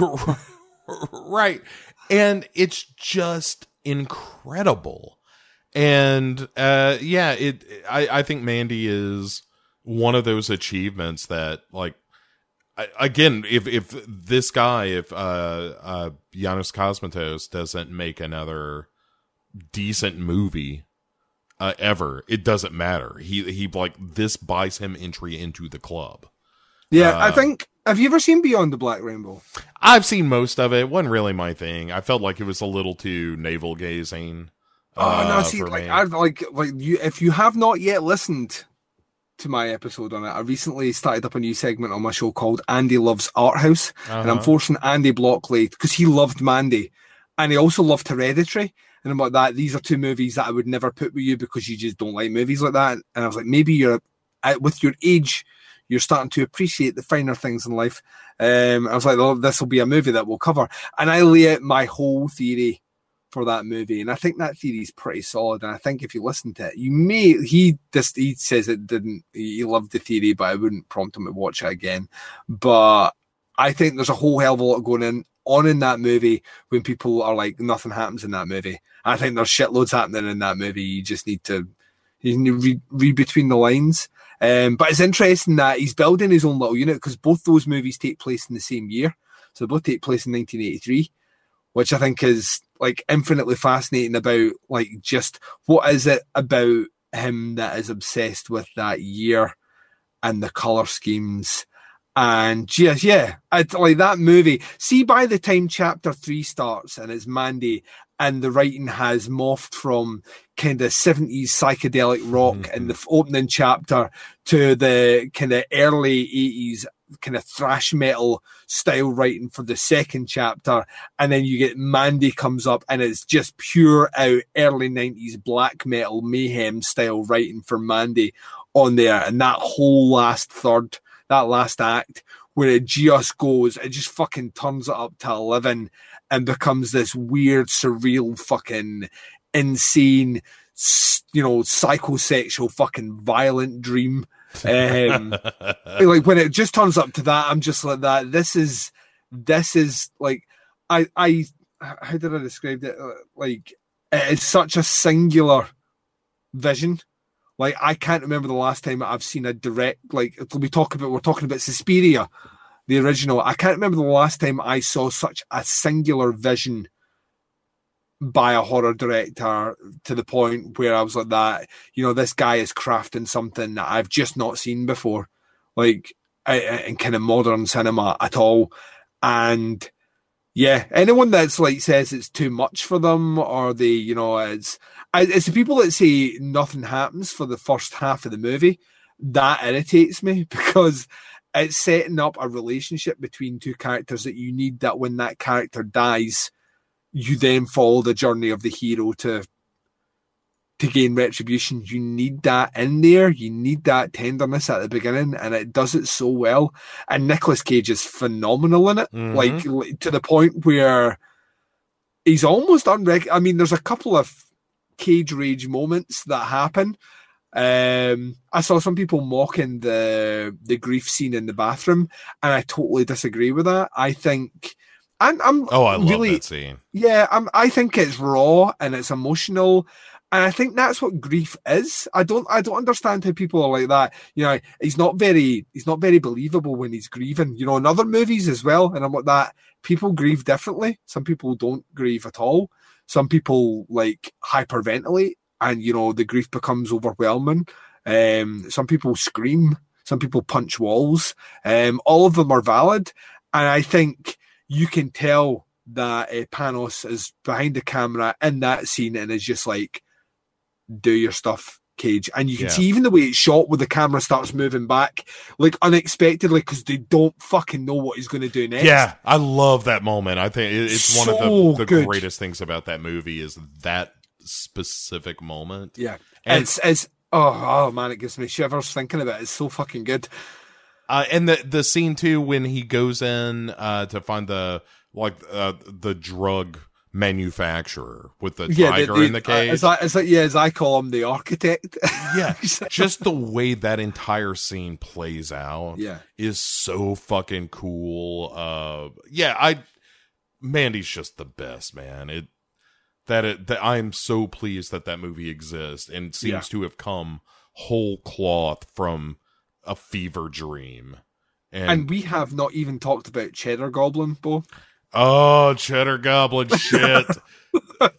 right and it's just incredible and uh yeah it i i think mandy is one of those achievements that like again if if this guy if uh uh Panos Cosmatos doesn't make another decent movie uh, ever it doesn't matter he he like this buys him entry into the club Yeah, I Uh, think. Have you ever seen Beyond the Black Rainbow? I've seen most of it. it wasn't really my thing. I felt like it was a little too navel gazing. Oh no, uh, see, like me. I like like you. If you have not yet listened to my episode on it, I recently started up a new segment on my show called Andy Loves Art House, and I'm Uh-huh. forcing Andy Blockley because he loved Mandy, and he also loved Hereditary. And I'm like that. These are two movies that I would never put with you because you just don't like movies like that. And I was like, maybe you're uh, with your age, you're starting to appreciate the finer things in life. Um, I was like, oh, this will be a movie that we'll cover, and I lay out my whole theory for that movie, and I think that theory is pretty solid. And I think if you listen to it, you may he just he says it didn't he loved the theory, but I wouldn't prompt him to watch it again. But I think there's a whole hell of a lot going in on in that movie when people are like nothing happens in that movie. I think there's shitloads happening in that movie. You just need to you need to read, read between the lines. Um, but it's interesting that he's building his own little unit because both those movies take place in the same year. So both take place in 1983, which I think is like infinitely fascinating about like just what is it about him that is obsessed with that year and the color schemes and yes, yeah, it's like that movie. See, by the time chapter three starts and it's Mandy, and the writing has morphed from kind of 70s psychedelic rock in the mm-hmm. opening chapter to the kind of early 80s kind of thrash metal style writing for the second chapter. And then you get Mandy comes up and it's just pure out early 90s black metal mayhem style writing for Mandy on there. And that whole last third, that last act, where it just goes, it just fucking turns it up to 11 and becomes this weird, surreal, fucking insane, you know, psychosexual, fucking violent dream. Um, like when it just turns up to that, I'm just like that. This is, this is like, I, I, how did I describe it? Uh, Like, it is such a singular vision Like I can't remember the last time I've seen a direct like we talk about we're talking about Suspiria, the original. I can't remember the last time I saw such a singular vision by a horror director to the point where I was like that, you know, this guy is crafting something that I've just not seen before, like in kind of modern cinema at all. And yeah, anyone that's like says it's too much for them or they, you know, it's it's the people that say nothing happens for the first half of the movie that irritates me because it's setting up a relationship between two characters that you need that when that character dies you then follow the journey of the hero to to gain retribution. You need that in there. You need that tenderness at the beginning, and it does it so well. And Nicolas Cage is phenomenal in it, mm-hmm. like to the point where he's almost unrec. I mean, there's a couple of cage rage moments that happen. Um, I saw some people mocking the the grief scene in the bathroom, and I totally disagree with that. I think I'm, I'm oh, I love really, that scene. Yeah, I'm, I think it's raw and it's emotional, and I think that's what grief is. I don't, I don't understand how people are like that. You know, he's not very, he's not very believable when he's grieving. You know, in other movies as well, and I'm like that. People grieve differently. Some people don't grieve at all. Some people like hyperventilate, and you know the grief becomes overwhelming. Um, some people scream. Some people punch walls. Um, all of them are valid, and I think you can tell that uh, Panos is behind the camera in that scene and is just like, do your stuff, Cage. And you can yeah. see even the way it's shot where the camera starts moving back, like unexpectedly, because they don't fucking know what he's going to do next. Yeah, I love that moment. I think it's so one of the, the greatest things about that movie is that specific moment. Yeah, and it's, it's oh, oh man, it gives me shivers thinking about it. It's so fucking good. Uh, and the the scene too when he goes in uh, to find the like uh, the drug manufacturer with the yeah, tiger the, the, in the cage. Uh, as I, as I, yeah, as I call him, the architect. yeah, just the way that entire scene plays out. Yeah, is so fucking cool. Uh, yeah, I Mandy's just the best, man. It that it that I'm so pleased that that movie exists and seems yeah. to have come whole cloth from a fever dream. And, and we have not even talked about Cheddar Goblin, Bo. Oh, Cheddar Goblin shit. like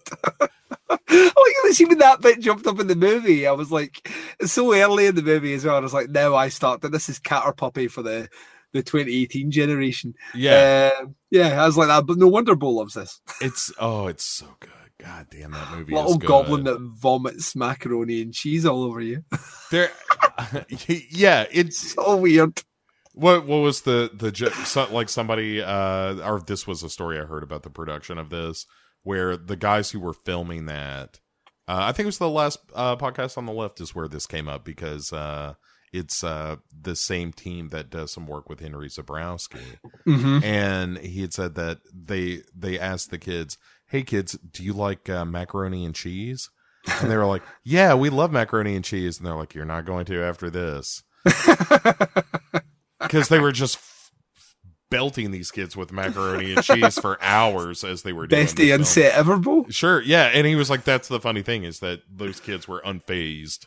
see when that bit jumped up in the movie, I was like, it's so early in the movie as well. I was like, now I start that this is Catter Puppy for the the 2018 generation. Yeah, uh, yeah, I was like that, but no wonder Bo loves this. It's oh, it's so good. God damn that movie! Little good. goblin that vomits macaroni and cheese all over you. there, yeah, it's so weird. What what was the the like somebody uh or this was a story I heard about the production of this where the guys who were filming that uh, I think it was the last uh, podcast on the left is where this came up because uh, it's uh, the same team that does some work with Henry Zebrowski, mm-hmm. and he had said that they they asked the kids, "Hey kids, do you like uh, macaroni and cheese?" And they were like, "Yeah, we love macaroni and cheese." And they're like, "You're not going to after this," because they were just belting these kids with macaroni and cheese for hours as they were doing best day set ever, bro. Sure, yeah, and he was like, "That's the funny thing is that those kids were unfazed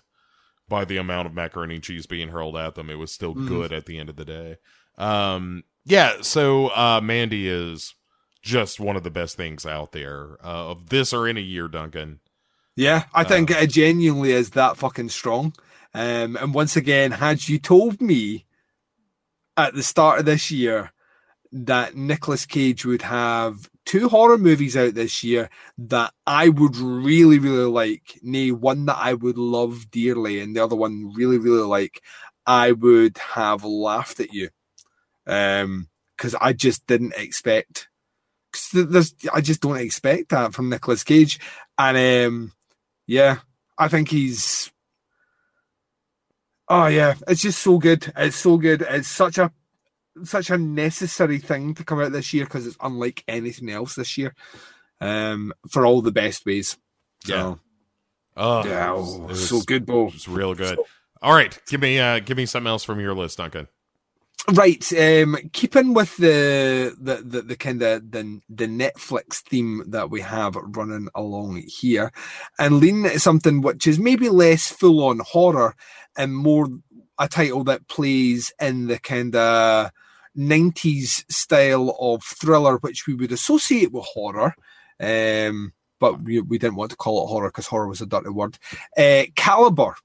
by the amount of macaroni and cheese being hurled at them. It was still mm. good at the end of the day." Um, yeah, so uh, Mandy is just one of the best things out there uh, of this or any year, Duncan. Yeah, I think uh, it genuinely is that fucking strong. Um, and once again, had you told me at the start of this year that Nicolas Cage would have two horror movies out this year that I would really, really like, nay, one that I would love dearly, and the other one really, really like, I would have laughed at you. Um, because I just didn't expect there's I just don't expect that from Nicolas Cage, and um, yeah, I think he's. Oh yeah, it's just so good. It's so good. It's such a such a necessary thing to come out this year because it's unlike anything else this year. Um, for all the best ways. So, yeah. Oh, yeah, oh, so good, Bo. It's real good. So, all right, give me uh, give me something else from your list, Duncan. Right. Um, keeping with the the the, the kind of the the Netflix theme that we have running along here, and leaning into something which is maybe less full on horror and more a title that plays in the kind of 90s style of thriller, which we would associate with horror. Um, but we, we didn't want to call it horror because horror was a dirty word. Uh, Calibre,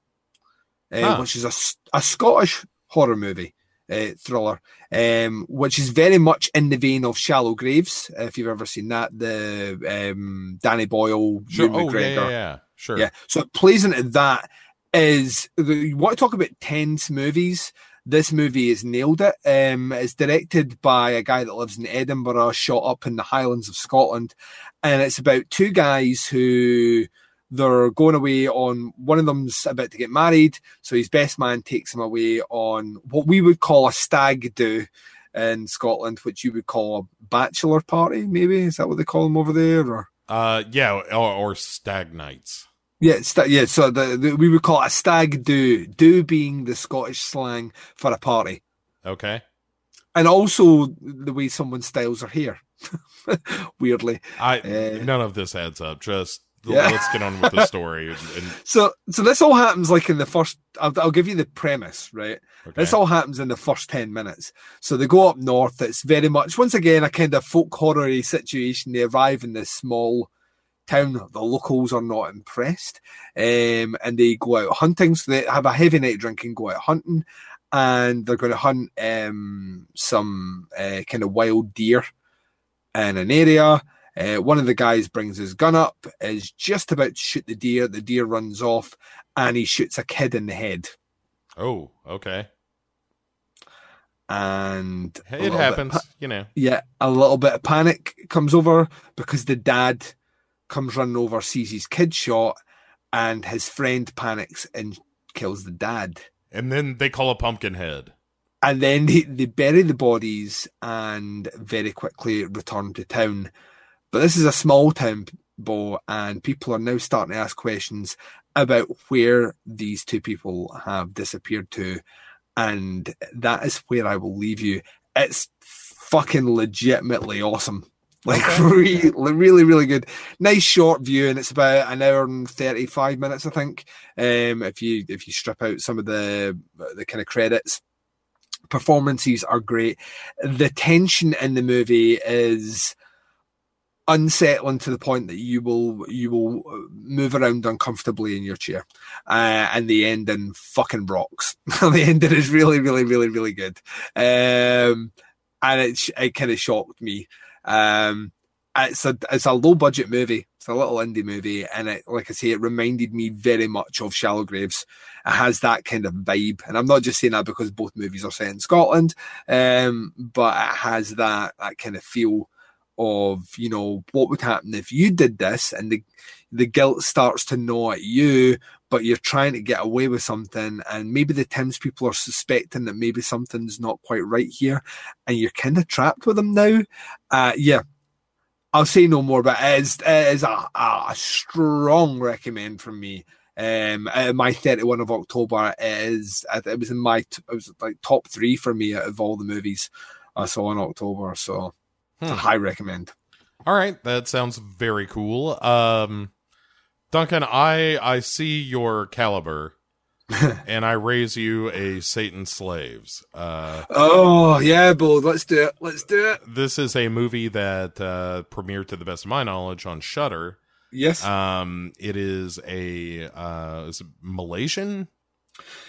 uh, Huh. which is a, a Scottish horror movie uh, thriller, um, which is very much in the vein of Shallow Graves. If you've ever seen that, the um, Danny Boyle, Sure. Oh, yeah, yeah, yeah. Sure. Yeah. So it plays into that is you want to talk about tense movies. This movie has nailed it. Um, it's directed by a guy that lives in Edinburgh, shot up in the Highlands of Scotland, and it's about two guys who they're going away on. One of them's about to get married, so his best man takes him away on what we would call a stag do in Scotland, which you would call a bachelor party. Maybe is that what they call them over there, or Uh, yeah, or, or stag nights. Yeah, sta yeah. So the, the we would call it a stag do. Do being the Scottish slang for a party, Okay. and also the way someone styles their hair. Weirdly, I Uh, none of this adds up. Just Yeah. let's get on with the story. And, so so this all happens like in the first. I'll, I'll give you the premise, right? okay. This all happens in the first 10 minutes. So they go up north. It's very much, once again, a kind of folk horror situation. They arrive in this small town. The locals are not impressed. Um, and they go out hunting. So they have a heavy night drinking, go out hunting. And they're going to hunt um, some uh, kind of wild deer in an area. Uh, one of the guys brings his gun up, is just about to shoot the deer. The deer runs off and he shoots a kid in the head. oh, okay. And It happens, pa- you know. yeah, a little bit of panic comes over because the dad comes running over, sees his kid shot, and his friend panics and kills the dad. And then they call a pumpkin head. And then they, they bury the bodies and very quickly return to town. But this is a small town, Bo, and people are now starting to ask questions about where these two people have disappeared to. And that is where I will leave you. It's fucking legitimately awesome. Like really, really, really good. Nice short view, and it's about an hour and thirty-five minutes, I think. Um, if you if you strip out some of the the kind of credits, performances are great. The tension in the movie is unsettling to the point that you will you will move around uncomfortably in your chair. Uh, and the ending fucking rocks. the ending is really, really, really, really good. Um, and it it kind of shocked me. Um, it's a it's a low budget movie. It's a little indie movie, and it, like I say, it reminded me very much of Shallow Graves. It has that kind of vibe, and I'm not just saying that because both movies are set in Scotland, um, but it has that that kind of feel of you know what would happen if you did this, and the the guilt starts to gnaw at you, but you're trying to get away with something, and maybe the Thames people are suspecting that maybe something's not quite right here, and you're kind of trapped with them now. Uh, yeah, I'll say no more, but it is, it is a, a strong recommend from me. Um, uh, my 31 of October is it was in my it was like top three for me out of all the movies I saw in October, so Hmm. high recommend. All right, that sounds very cool. Um, Duncan, I I see your caliber, and I raise you a Satan slaves. Uh, Oh yeah, Bo, let's do it. Let's do it. this is a movie that uh, premiered, to the best of my knowledge, on Shudder. Yes. Um, it is a uh, is it Malaysian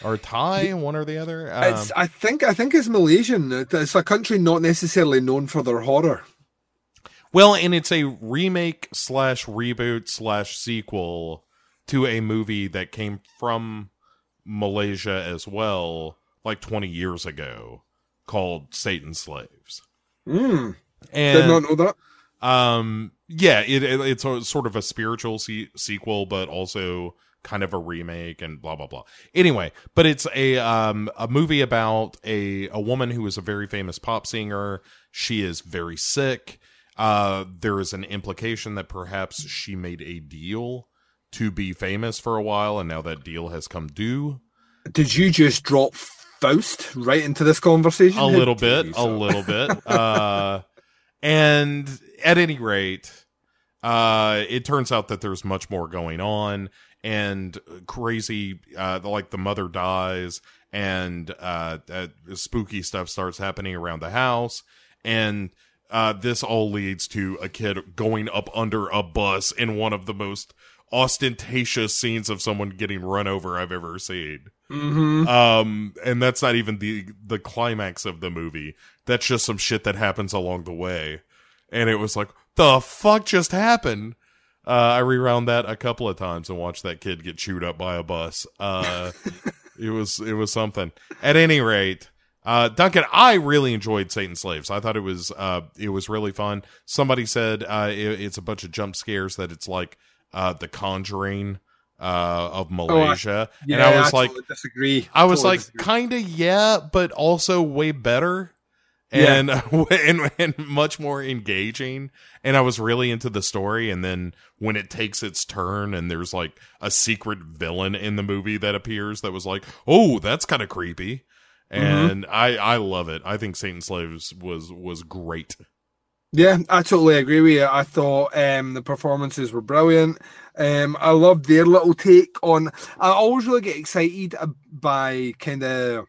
or Thai, one or the other. Um, I think I think it's Malaysian. It's a country not necessarily known for their horror. Well, and it's a remake slash reboot slash sequel to a movie that came from Malaysia as well, like 20 years ago, called Satan Slaves. Mm, did not know that. um, yeah, it, it it's a, sort of a spiritual se- sequel, but also kind of a remake and blah blah blah. Anyway, but it's a um a movie about a a woman who is a very famous pop singer. She is very sick. Uh, there is an implication that perhaps she made a deal to be famous for a while, and now that deal has come due. Did you just drop Faust right into this conversation? a little bit, you, a little bit. Uh, and at any rate, uh, it turns out that there's much more going on, and crazy, uh, like the mother dies, and uh, uh, spooky stuff starts happening around the house, and uh, this all leads to a kid going up under a bus in one of the most ostentatious scenes of someone getting run over I've ever seen. Mhm. Um, and that's not even the the climax of the movie. That's just some shit that happens along the way. And it was like, the fuck just happened? Uh, I rewound that a couple of times and watched that kid get chewed up by a bus. Uh, it was it was something. At any rate, uh, Duncan, I really enjoyed Satan Slaves. I thought it was uh, it was really fun. Somebody said uh, it, it's a bunch of jump scares that it's like uh, the Conjuring uh, of Malaysia, and Yeah, I was like, totally disagree. I was Totally like, disagree. kind of yeah, but also way better. Yeah. And, and and much more engaging, and I was really into the story. And then when it takes its turn, and there's like a secret villain in the movie that appears, that was like, oh, that's kind of creepy. Mm-hmm. And I I love it. I think Satan Slaves was was great. Yeah, I totally agree with you. I thought um, the performances were brilliant. Um, I loved their little take on. I always really get excited by kind of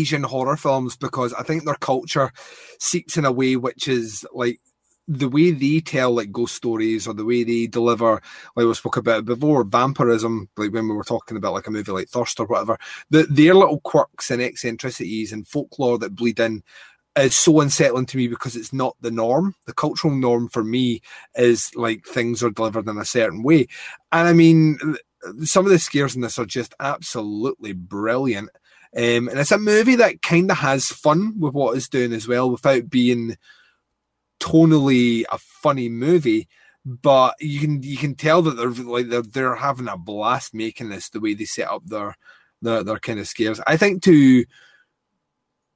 Asian horror films because I think their culture seeps in a way which is like the way they tell like ghost stories or the way they deliver, like we spoke about before, vampirism, like when we were talking about like a movie like Thirst or whatever, the, their little quirks and eccentricities and folklore that bleed in is so unsettling to me because it's not the norm. The cultural norm for me is like things are delivered in a certain way. And I mean, some of the scares in this are just absolutely brilliant. Um, and it's a movie that kind of has fun with what it's doing as well without being tonally a funny movie. But you can you can tell that they're like they're they're having a blast making this the way they set up their their, their kind of scares. I think to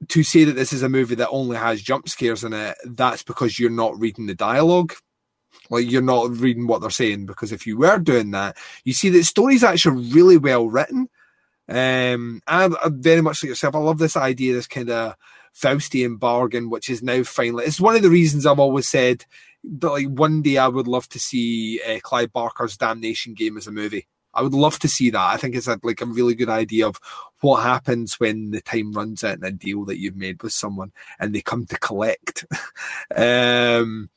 to say that this is a movie that only has jump scares in it, that's because you're not reading the dialogue. Like you're not reading what they're saying. Because if you were doing that, you see that story's actually really well written. Um, and I, very much like yourself, I love this idea, this kind of Faustian bargain, which is now finally. It's one of the reasons I've always said that, like, one day I would love to see uh, Clive Barker's Damnation Game as a movie. I would love to see that. I think it's a, like a really good idea of what happens when the time runs out in a deal that you've made with someone and they come to collect. um,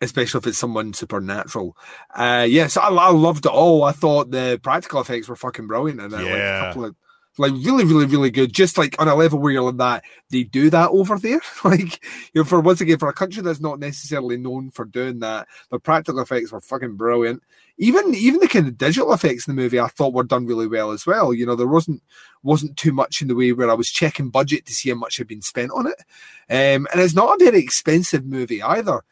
especially if it's someone supernatural. Uh, yes, I, I loved it all. I thought the practical effects were fucking brilliant, and uh, like a Yeah. couple of like really, really, really good. Just like on a level where you're like that, they do that over there. like you know, for once again, for a country that's not necessarily known for doing that, the practical effects were fucking brilliant. Even even the kind of digital effects in the movie, I thought were done really well as well. You know, there wasn't wasn't too much in the way where I was checking budget to see how much had been spent on it. Um, and it's not a very expensive movie either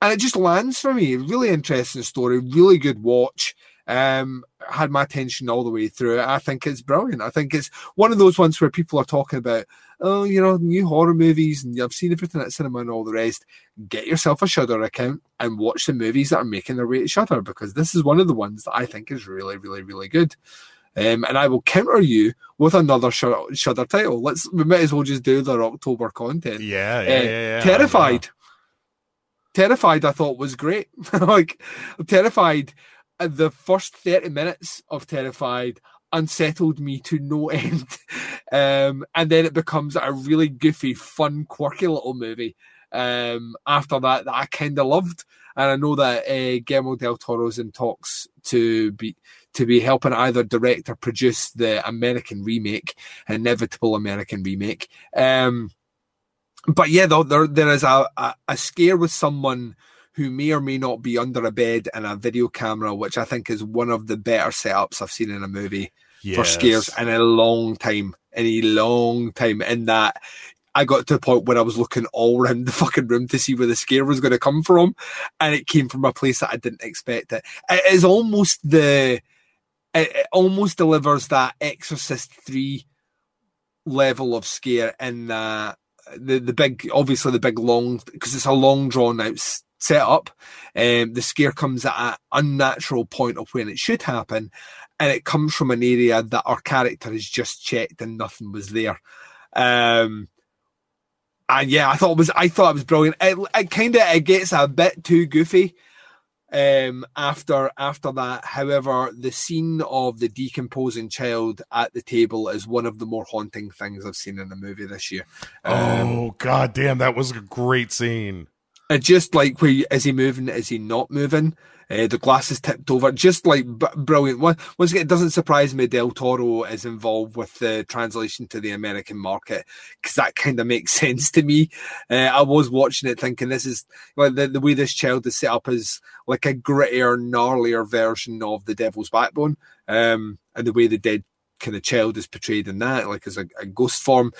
and it just lands for me. Really interesting story, really good watch. Um, had my attention all the way through. I think it's brilliant. I think it's one of those ones where people are talking about, oh, you know, new horror movies, and I've seen everything at cinema and all the rest. Get yourself a Shudder account and watch the movies that are making their way to Shudder because this is one of the ones that I think is really, really, really good. Um, and I will counter you with another Shudder, Shudder title. Let's we might as well just do their October content. Yeah, yeah, Uh, yeah, yeah. Terrified. Terrified, I thought was great. like, Terrified, the first 30 minutes of Terrified unsettled me to no end. um, and then it becomes a really goofy, fun, quirky little movie. Um, after that, that I kind of loved. And I know that uh, Guillermo del Toro's in talks to be to be helping either direct or produce the American remake, inevitable American remake. Um, but yeah, though there there is a, a, a scare with someone who may or may not be under a bed and a video camera, which I think is one of the better setups I've seen in a movie for scares in a long time, in a long time. In that, I got to the point where I was looking all around the fucking room to see where the scare was going to come from, and it came from a place that I didn't expect it. It is almost the, it, it almost delivers that Exorcist three level of scare in that the the big obviously the big long because it's a long drawn out setup um the scare comes at an unnatural point of when it should happen and it comes from an area that our character has just checked and nothing was there. Um, and yeah, I thought it was I thought it was brilliant. It, it kind of it gets a bit too goofy um, after after that. However, the scene of the decomposing child at the table is one of the more haunting things I've seen in a movie this year. Um, oh god damn, that was a great scene. It just like where you- is he moving? Is he not moving? Uh, the glass is tipped over. Just like b- brilliant. Once again, it doesn't surprise me Del Toro is involved with the translation to the American market because that kind of makes sense to me. Uh, I was watching it thinking this is like the, the way this child is set up is like a grittier, gnarlier version of the Devil's Backbone, um, and the way the dead kind of child is portrayed in that, like as a, a ghost form.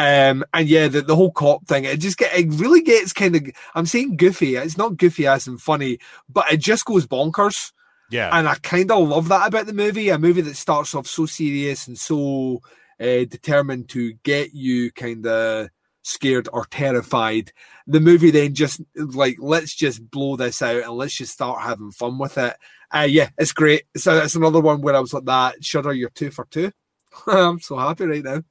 Um, and yeah, the, the whole cop thing, it just get, it really gets kind of, I'm saying goofy. It's not goofy as in funny, but it just goes bonkers. Yeah. And I kind of love that about the movie. A movie that starts off so serious and so uh, determined to get you kind of scared or terrified. The movie then just like, let's just blow this out and let's just start having fun with it. Uh, yeah, it's great. So it's another one where I was like that. Shudder, you're two for two. I'm so happy right now.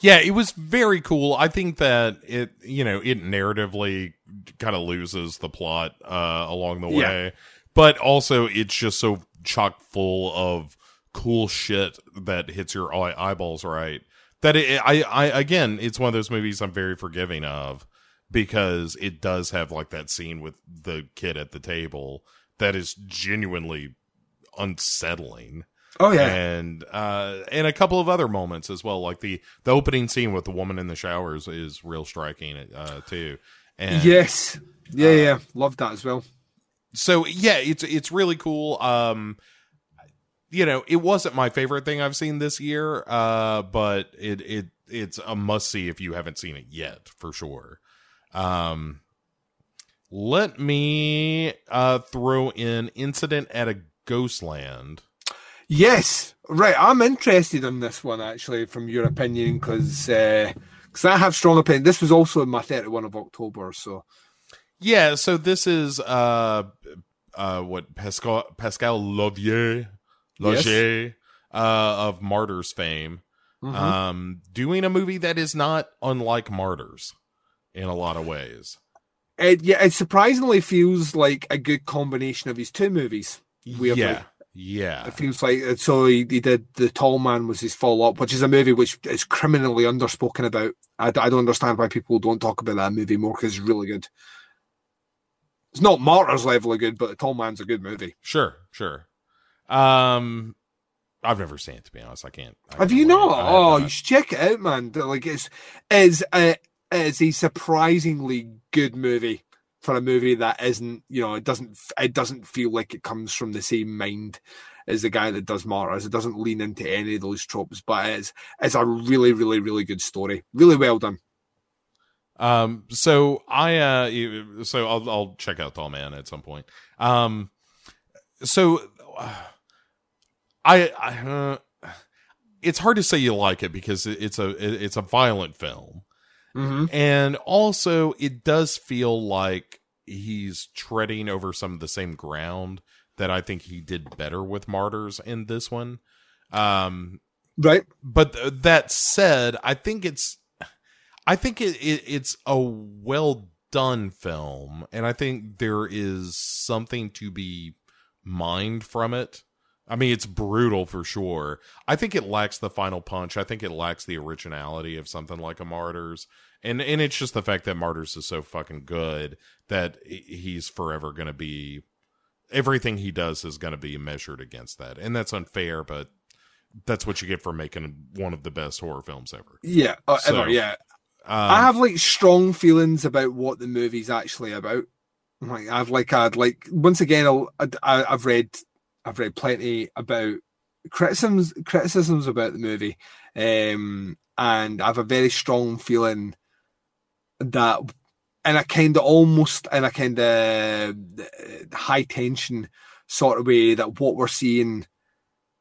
Yeah, it was very cool. I think that it, you know, it narratively kind of loses the plot uh, along the Yeah. way, but also it's just so chock full of cool shit that hits your eye- eyeballs right. That it, I, I, again, it's one of those movies I'm very forgiving of because it does have like that scene with the kid at the table that is genuinely unsettling Oh yeah. and uh and a couple of other moments as well like the the opening scene with the woman in the showers is real striking uh too and yes. Yeah, yeah. Love that as well. so yeah it's it's really cool um you know it wasn't my favorite thing i've seen this year uh but it it it's a must see if you haven't seen it yet for sure um let me uh throw in incident at a ghostland Yes, right. I'm interested in this one actually, from your opinion, because because I have strong opinion. This was also in my 31 of October, so Yeah, so this is uh uh what Pascal Pascal Lovier Laugier uh of Martyrs fame Mhm. um doing a movie that is not unlike Martyrs in a lot of ways. it yeah, it surprisingly feels like a good combination of his two movies. Weirdly. Yeah. Yeah. It feels like so he, he did the Tall Man was his follow up, which is a movie which is criminally underspoken about. I, I don't understand why people don't talk about that movie more because it's really good. It's not Martyrs level of good, but the Tall Man's a good movie. Sure, sure. Um I've never seen it to be honest. I can't. I Have you not? Oh, not. you should check it out, man. Like it's is a is a surprisingly good movie for a movie that isn't you know it doesn't it doesn't feel like it comes from the same mind as the guy that does Martyrs. It doesn't lean into any of those tropes, but it's it's a really really really good story. Really well done. Um, so I, uh, so I'll, I'll check out Tall Man at some point. Um, so uh, I, I, uh, it's hard to say you like it because it's a, it's a violent film. Mm-hmm. And also it does feel like he's treading over some of the same ground that I think he did better with Martyrs in this one. Um, Right. but th- that said, I think it's, I think it, it it's a well done film, and I think there is something to be mined from it. I mean, it's brutal for sure. I think it lacks the final punch. I think it lacks the originality of something like a Martyrs, and and it's just the fact that Martyrs is so fucking good that he's forever going to be. Everything he does is going to be measured against that, and that's unfair, but that's what you get for making one of the best horror films ever. Yeah. Uh, So, ever. Yeah. Um, I have like strong feelings about what the movie's actually about. Like I've like I'd like once again I'll, I, I've read I've read plenty about criticisms criticisms about the movie, um, and I have a very strong feeling that in a kind of almost in a kind of high tension sort of way that what we're seeing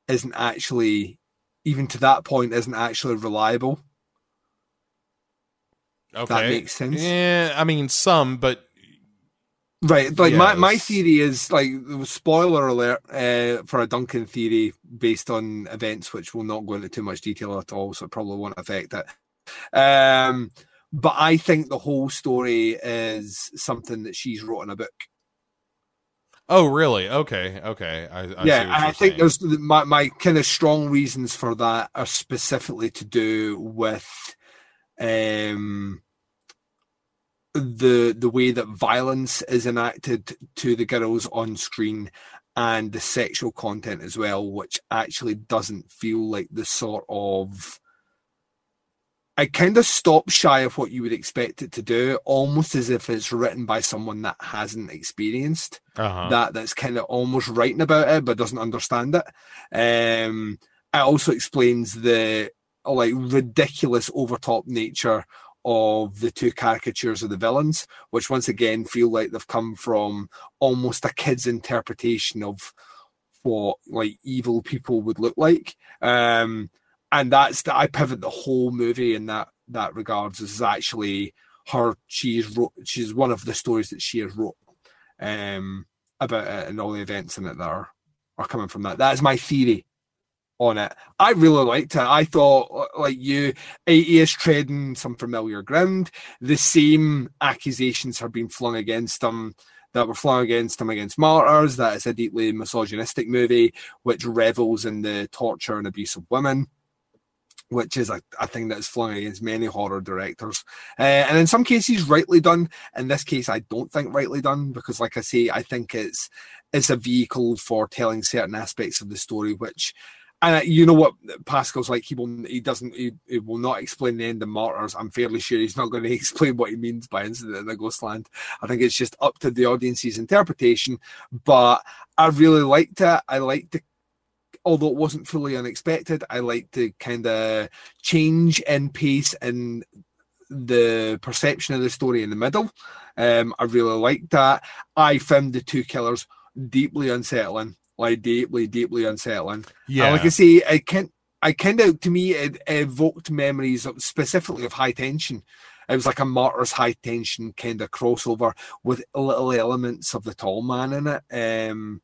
isn't actually even to that point isn't actually reliable. okay. that makes sense. Yeah, I mean some, but Right, like my, my theory is like spoiler alert uh, for a Duncan theory based on events which will not go into too much detail at all, so it probably won't affect it. Um, but I think the whole story is something that she's wrote in a book. Oh, really? Okay, okay. I, I yeah, I think saying. there's my my kind of strong reasons for that are specifically to do with um the the way that violence is enacted to the girls on screen and the sexual content as well, which actually doesn't feel like the sort of I kind of stop shy of what you would expect it to do, almost as if it's written by someone that hasn't experienced Uh-huh. that that's kind of almost writing about it but doesn't understand it. Um, it also explains the like ridiculous overtop nature of the two caricatures of the villains, which once again feel like they've come from almost a kid's interpretation of what like evil people would look like. Um, and that's that I pivot the whole movie in that that regards is actually her she's wrote she's one of the stories that she has wrote um about it and all the events in it that are, are coming from that. That is my theory on it. I really liked it. I thought, like you, he is treading some familiar ground. The same accusations have been flung against him that were flung against him against Martyrs. That it's a deeply misogynistic movie which revels in the torture and abuse of women. Which is a, a thing that is flung against many horror directors, uh, and in some cases rightly done. In this case, I don't think rightly done because, like I say, I think it's it's a vehicle for telling certain aspects of the story, which and you know what Pascal's like. He will. He doesn't. He, he will not explain the end of Martyrs. I'm fairly sure he's not going to explain what he means by incident in the Ghostland. I think it's just up to the audience's interpretation. But I really liked it. I liked the. Although it wasn't fully unexpected, I liked the kind of change in pace and the perception of the story in the middle. Um, I really liked that. I found the two killers deeply unsettling, like deeply, deeply unsettling. yeah. And like I say, I can I kind of to me it evoked memories of, specifically of high tension. It was like a martyrs high tension kind of crossover with little elements of the tall man in it. Um,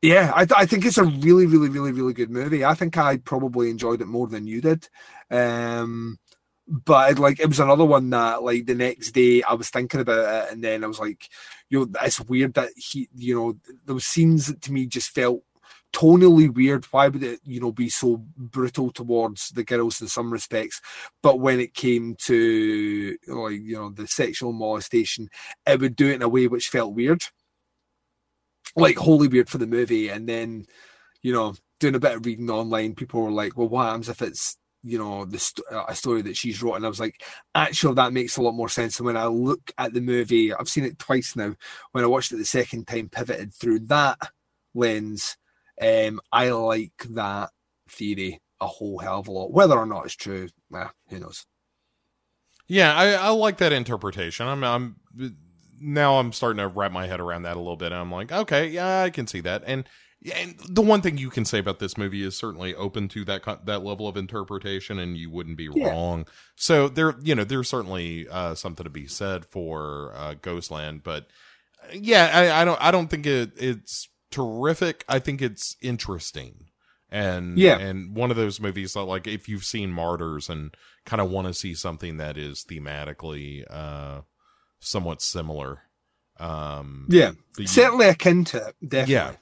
yeah, I, I think it's a really, really, really, really good movie. I think I probably enjoyed it more than you did. Um, but like it was another one that like the next day I was thinking about it, and then I was like, you know, it's weird that he, you know, those scenes to me just felt tonally weird. Why would it, you know, be so brutal towards the girls in some respects? But when it came to like, you know, the sexual molestation, it would do it in a way which felt weird. Like wholly weird for the movie. And then, you know, doing a bit of reading online, people were like, well, what happens if it's you know the st- uh, a story that she's wrote and i was like actually that makes a lot more sense and when i look at the movie i've seen it twice now when i watched it the second time pivoted through that lens um i like that theory a whole hell of a lot whether or not it's true eh, who knows Yeah, I, I like that interpretation. I'm, I'm now I'm starting to wrap my head around that a little bit. I'm like, okay, yeah, I can see that. And, yeah, and the one thing you can say about this movie is certainly open to that that level of interpretation, and you wouldn't be Yeah. wrong. So there, you know, there's certainly uh, something to be said for uh, Ghostland. But uh, yeah, I, I don't, I don't think it, it's terrific. I think it's interesting. And Yeah. and one of those movies that like if you've seen Martyrs and kind of want to see something that is thematically uh somewhat similar. Um yeah certainly akin to it definitely yeah.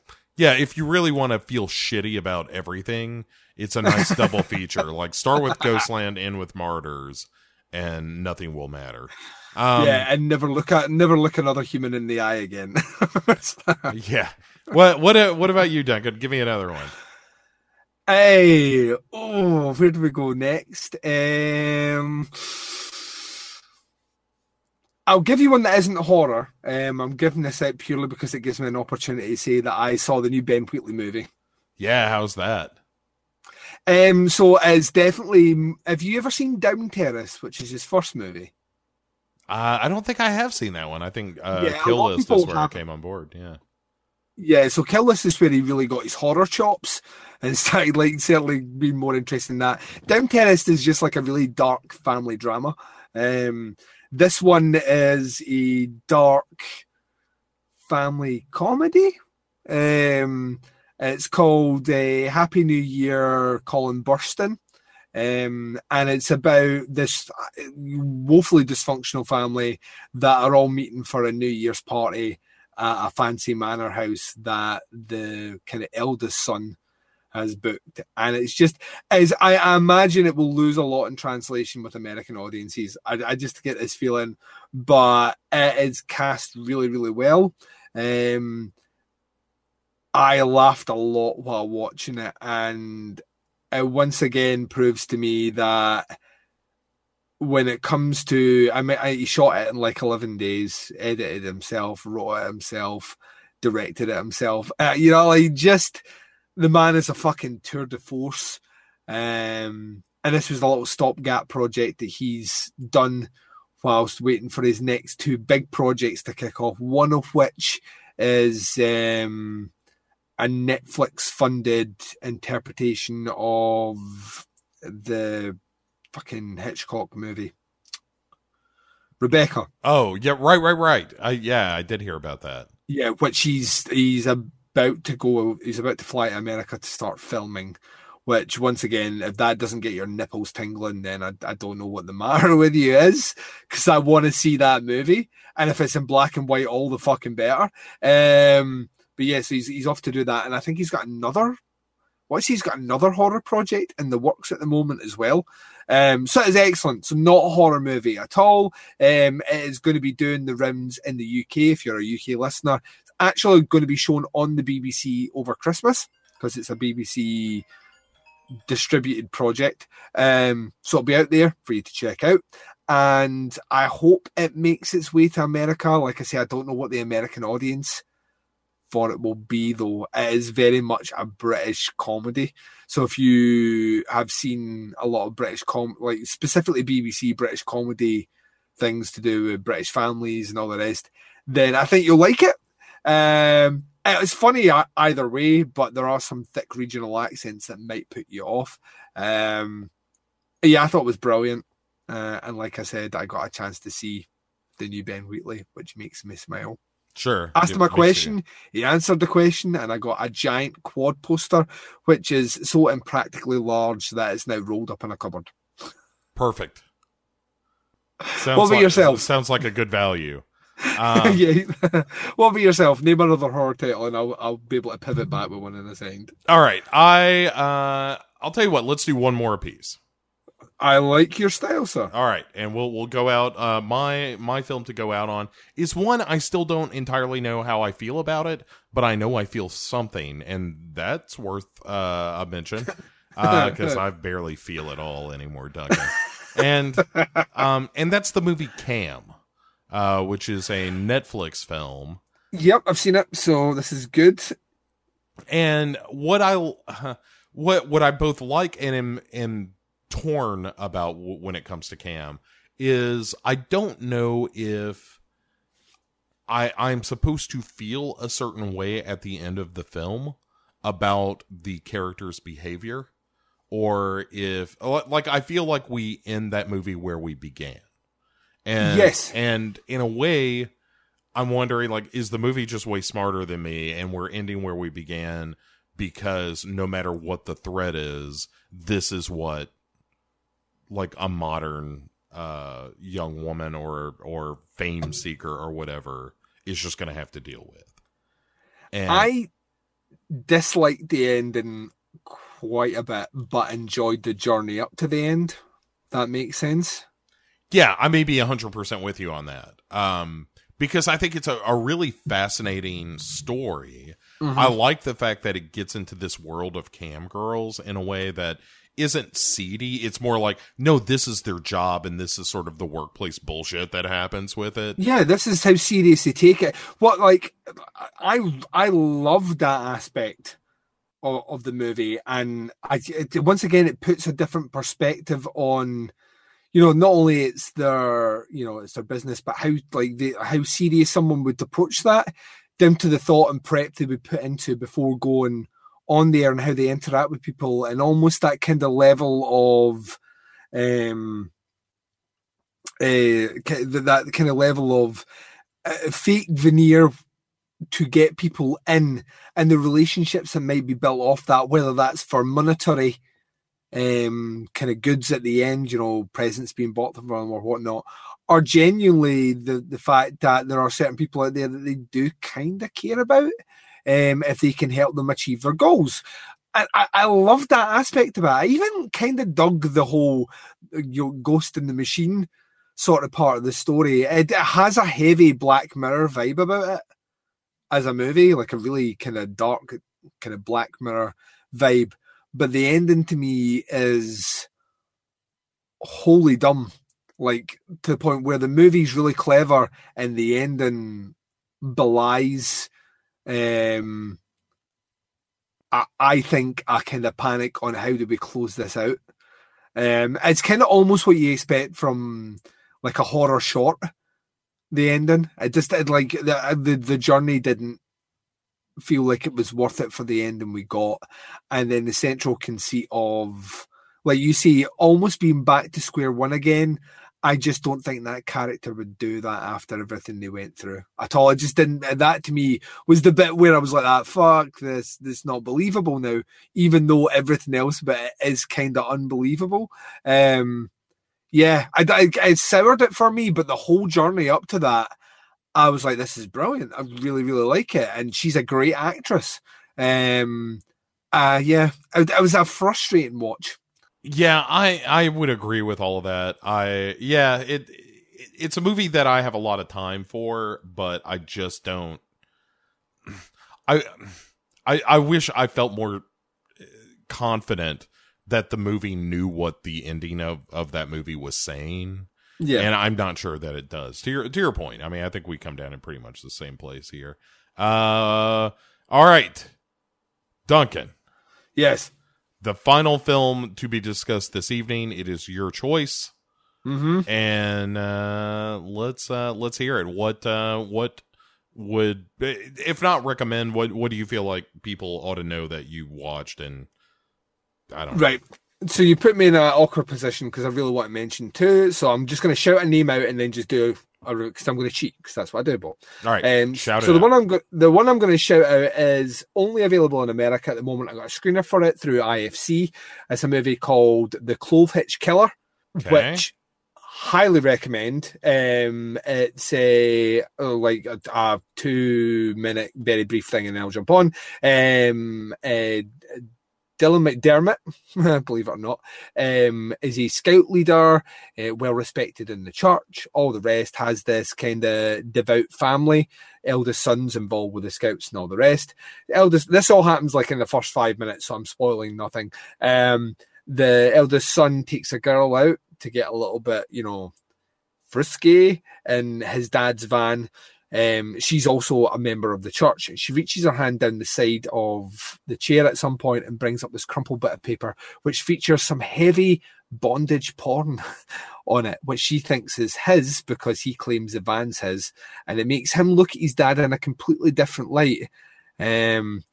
Yeah, if you really want to feel shitty about everything, it's a nice double feature. Like start with Ghostland, end with Martyrs, and nothing will matter. Um, yeah and never look at never look another human in the eye again yeah. What what uh, what about you, Duncan? Give me another one. Hey, oh, where do we go next? Um, I'll give you one that isn't horror. Um, I'm giving this out purely because it gives me an opportunity to say that I saw the new Ben Wheatley movie. Yeah, how's that? Um, so it's definitely. Have you ever seen Down Terrace, which is his first movie? Uh, I don't think I have seen that one. I think uh, Yeah, Kill List is where I came on board. Yeah. Yeah, so Kill List is where he really got his horror chops and started like certainly being more interested in that. Down Terrace is just like a really dark family drama. Um, this one is a dark family comedy. Um, it's called uh, Happy New Year, Colin Burstead. Um, and it's about this woefully dysfunctional family that are all meeting for a New Year's party at a fancy manor house that the kind of eldest son has booked. And it's just, as I, I, imagine it will lose a lot in translation with American audiences. I, I just get this feeling, but it is cast really, really well. Um, I laughed a lot while watching it, and it once again proves to me that when it comes to, I mean, I, he shot it in like 11 days, edited himself, wrote it himself, directed it himself. Uh, you know, like just the man is a fucking tour de force. Um, and this was a little stopgap project that he's done whilst waiting for his next two big projects to kick off. One of which is um, a Netflix funded interpretation of the fucking Hitchcock movie. Rebecca. Oh, yeah, right, right, right. I yeah, I did hear about that. Yeah, which he's he's about to go he's about to fly to America to start filming. Which once again, if that doesn't get your nipples tingling, then I, I don't know what the matter with you is. Because I want to see that movie. And if it's in black and white, all the fucking better. Um but yes, he's he's off to do that, and I think he's got another. What's he's got another horror project in the works at the moment as well. Um, so it is excellent. So not a horror movie at all. Um, it is going to be doing the rims in the UK. If you're a UK listener, actually going to be shown on the BBC over Christmas because it's a BBC distributed project. Um, so it'll be out there for you to check out. And I hope it makes its way to America. Like I say, I don't know what the American audience for it will be, though. It is very much a British comedy. So if you have seen a lot of British com, like specifically BBC British comedy things to do with British families and all the rest, then I think you'll like it. Um, it's funny either way, but there are some thick regional accents that might put you off. Um, yeah, I thought it was brilliant. Uh, and like I said, I got a chance to see the new Ben Wheatley, which makes me smile. Sure. Asked him a question. He answered the question, and I got a giant quad poster, which is so impractically large that it's now rolled up in a cupboard. Perfect. Sounds what about like, yourself? Sounds like a good value. Um, yeah. what about yourself? Name another horror title, and I'll I'll be able to pivot back with one in a second. All right. I uh, I'll tell you what. Let's do one more apiece. I like your style, sir. All right, and we'll we'll go out. Uh, my my film to go out on is one I still don't entirely know how I feel about it, but I know I feel something, and that's worth uh, a mention because I barely feel it all anymore, Duncan. and um, and that's the movie Cam, uh, which is a Netflix film. Yep, I've seen it, so this is good. And what I what what I both like and am am torn about w- when it comes to Cam is I don't know if I I'm supposed to feel a certain way at the end of the film about the character's behavior or if like I feel like we end that movie where we began. And yes. and in a way I'm wondering like is the movie just way smarter than me and we're ending where we began because no matter what the threat is this is what like a modern uh young woman or or fame seeker or whatever is just going to have to deal with. And I disliked the ending quite a bit, but enjoyed the journey up to the end. That makes sense. Yeah, I may be 100% with you on that. Um, because I think it's a, a really fascinating story. Mm-hmm. I like the fact that it gets into this world of cam girls in a way that isn't seedy. It's more like, no, this is their job and this is sort of the workplace bullshit that happens with it. Yeah, this is how serious they take it. What like I I love that aspect of, of the movie, and I it, once again it puts a different perspective on. You know, not only it's their, you know, it's their business, but how like the how serious someone would approach that, down to the thought and prep they would put into before going on there and how they interact with people and almost that kind of level of um uh, that kind of level of uh, fake veneer to get people in and the relationships that might be built off that, whether that's for monetary um, kind of goods at the end, you know, presents being bought from them or whatnot, or genuinely the, the fact that there are certain people out there that they do kind of care about um, if they can help them achieve their goals. And I, I love that aspect of it. I even kind of dug the whole you know, ghost in the machine sort of part of the story. It, it has a heavy Black Mirror vibe about it as a movie, like a really kind of dark, kind of Black Mirror vibe. But the ending to me is wholly dumb, like to the point where the movie's really clever and the ending belies. Um, I, I think I kind of panic on how do we close this out. Um, it's kind of almost what you expect from like a horror short. The ending, it just it, like the, the the journey didn't feel like it was worth it for the ending we got, and then the central conceit of like you see almost being back to square one again. I just don't think that character would do that after everything they went through at all. I just didn't. That to me was the bit where I was like, "That ah, fuck this, this not believable now." Even though everything else but it is kind of unbelievable. Um, yeah, I, I, it soured it for me, but the whole journey up to that, I was like, this is brilliant. I really, really like it, and she's a great actress. Um, uh, yeah, it, it was a frustrating watch. Yeah, I I would agree with all of that. I yeah, it it's a movie that I have a lot of time for, but I just don't. I I I wish I felt more confident that the movie knew what the ending of of that movie was saying. Yeah, and I'm not sure that it does. To your to your point, I mean, I think we come down in pretty much the same place here. Uh, all right, Duncan. Yes, the final film to be discussed this evening. It is your choice, mm-hmm. and uh, let's uh, let's hear it. What uh, what would, if not recommend, what what do you feel like people ought to know that you watched and I don't right. So you put me in an awkward position because I really want to mention two. So I'm just going to shout a name out and then just do a because I'm going to cheat because that's what I do. But all right, um, shout so the out. one I'm go- the one I'm going to shout out is only available in America at the moment. I got a screener for it through IFC. It's a movie called The Clove Hitch Killer, okay. which highly recommend. Um, it's a oh, like a, a, two minute very brief thing, and then I'll jump on. Um, uh, Dylan McDermott, believe it or not, um, is a scout leader, uh, well respected in the church. All the rest has this kind of devout family. Eldest son's involved with the scouts and all the rest. Eldest, this all happens like in the first five minutes, so I'm spoiling nothing. Um, the eldest son takes a girl out to get a little bit, you know, frisky in his dad's van. Um, she's also a member of the church. She reaches her hand down the side of the chair at some point and brings up this crumpled bit of paper, which features some heavy bondage porn on it, which she thinks is his because he claims the van's his, and it makes him look at his dad in a completely different light. Um,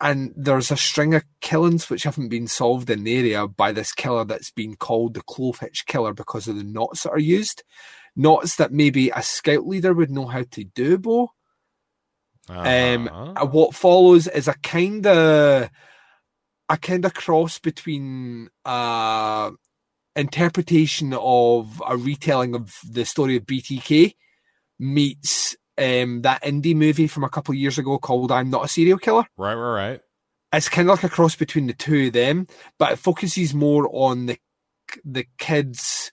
and there's a string of killings which haven't been solved in the area by this killer that's been called the Clove Hitch Killer because of the knots that are used knots that maybe a scout leader would know how to do, Bo. Um, uh-huh. Um, what follows is a kind of a kind of cross between uh interpretation of a retelling of the story of BTK meets um that indie movie from a couple of years ago called I'm Not a Serial Killer. Right, right, right. It's kind of like a cross between the two of them, but it focuses more on the the kids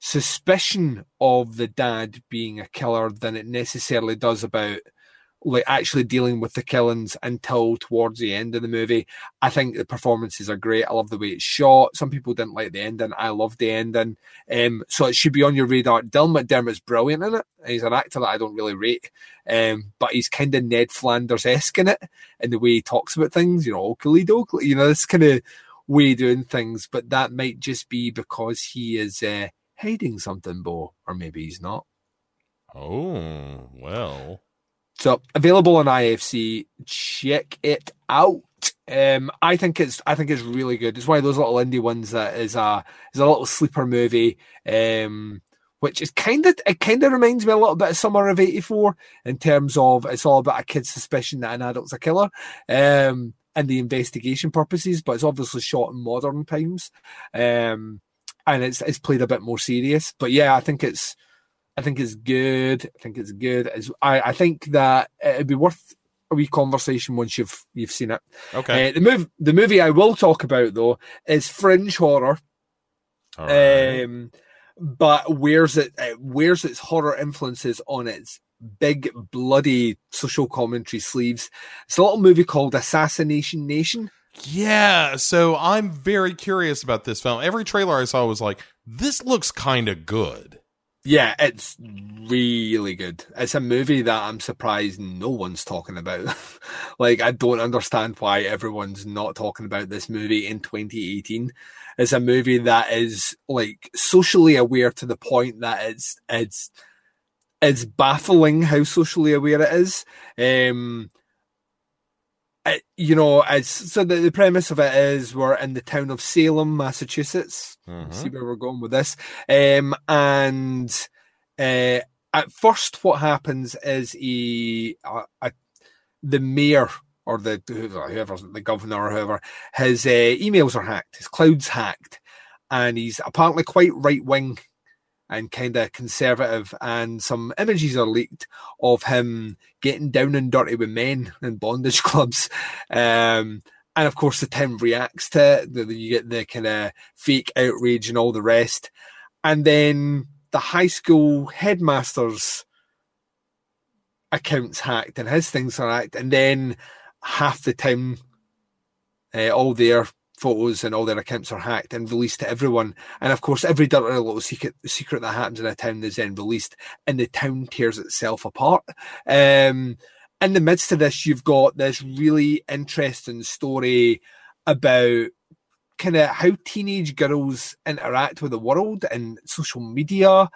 suspicion of the dad being a killer than it necessarily does about like actually dealing with the killings until towards the end of the movie. I think the performances are great. I love the way it's shot. Some people didn't like the ending. I love the ending. Um, so it should be on your radar. Dylan McDermott's brilliant in it. He's an actor that I don't really rate, um, but he's kind of Ned Flanders esque in it in the way he talks about things. You know, Oakley Dokley. You know, this kind of way doing things. But that might just be because he is. Uh, hiding something, Bo, or maybe he's not. Oh, well. So available on IFC. Check it out. Um, I think it's I think it's really good. It's one of those little indie ones that is a is a little sleeper movie. Um, which is kind of it kind of reminds me a little bit of Summer of '84 in terms of it's all about a kid's suspicion that an adult's a killer, um, and the investigation purposes. But it's obviously shot in modern times, um, and it's it's played a bit more serious. But yeah, I think it's I think it's good. I think it's good. It's, I I think that it'd be worth a wee conversation once you've you've seen it. Okay. Uh, the move the movie I will talk about though is fringe horror. Right. Um, but wears it, it wears its horror influences on its big bloody social commentary sleeves. It's a little movie called Assassination Nation. Yeah. So I'm very curious about this film. Every trailer I saw was like, this looks kind of good. Yeah, it's really good. It's a movie that I'm surprised no one's talking about. like, I don't understand why everyone's not talking about this movie in 2018. It's a movie that is like socially aware to the point that it's it's it's baffling how socially aware it is. Um, it, you know, it's so the, the premise of it is we're in the town of Salem, Massachusetts. Mhm. See where we're going with this. Um, and uh, at first, what happens is he, uh, uh, the mayor or the whoever, the governor or whoever, his uh, emails are hacked, his cloud's hacked, and he's apparently quite right wing and kind of conservative. And some images are leaked of him getting down and dirty with men in bondage clubs. Um, and of course, the town reacts to it. The- You get the kind of fake outrage and all the rest. And then the high school headmaster's accounts hacked and his things are hacked. And then half the town, uh, all their photos and all their accounts are hacked and released to everyone. And of course, every dirty little secret secret that happens in a town is then released, and the town tears itself apart. Um, in the midst of this, you've got this really interesting story about kind of how teenage girls interact with the world and social media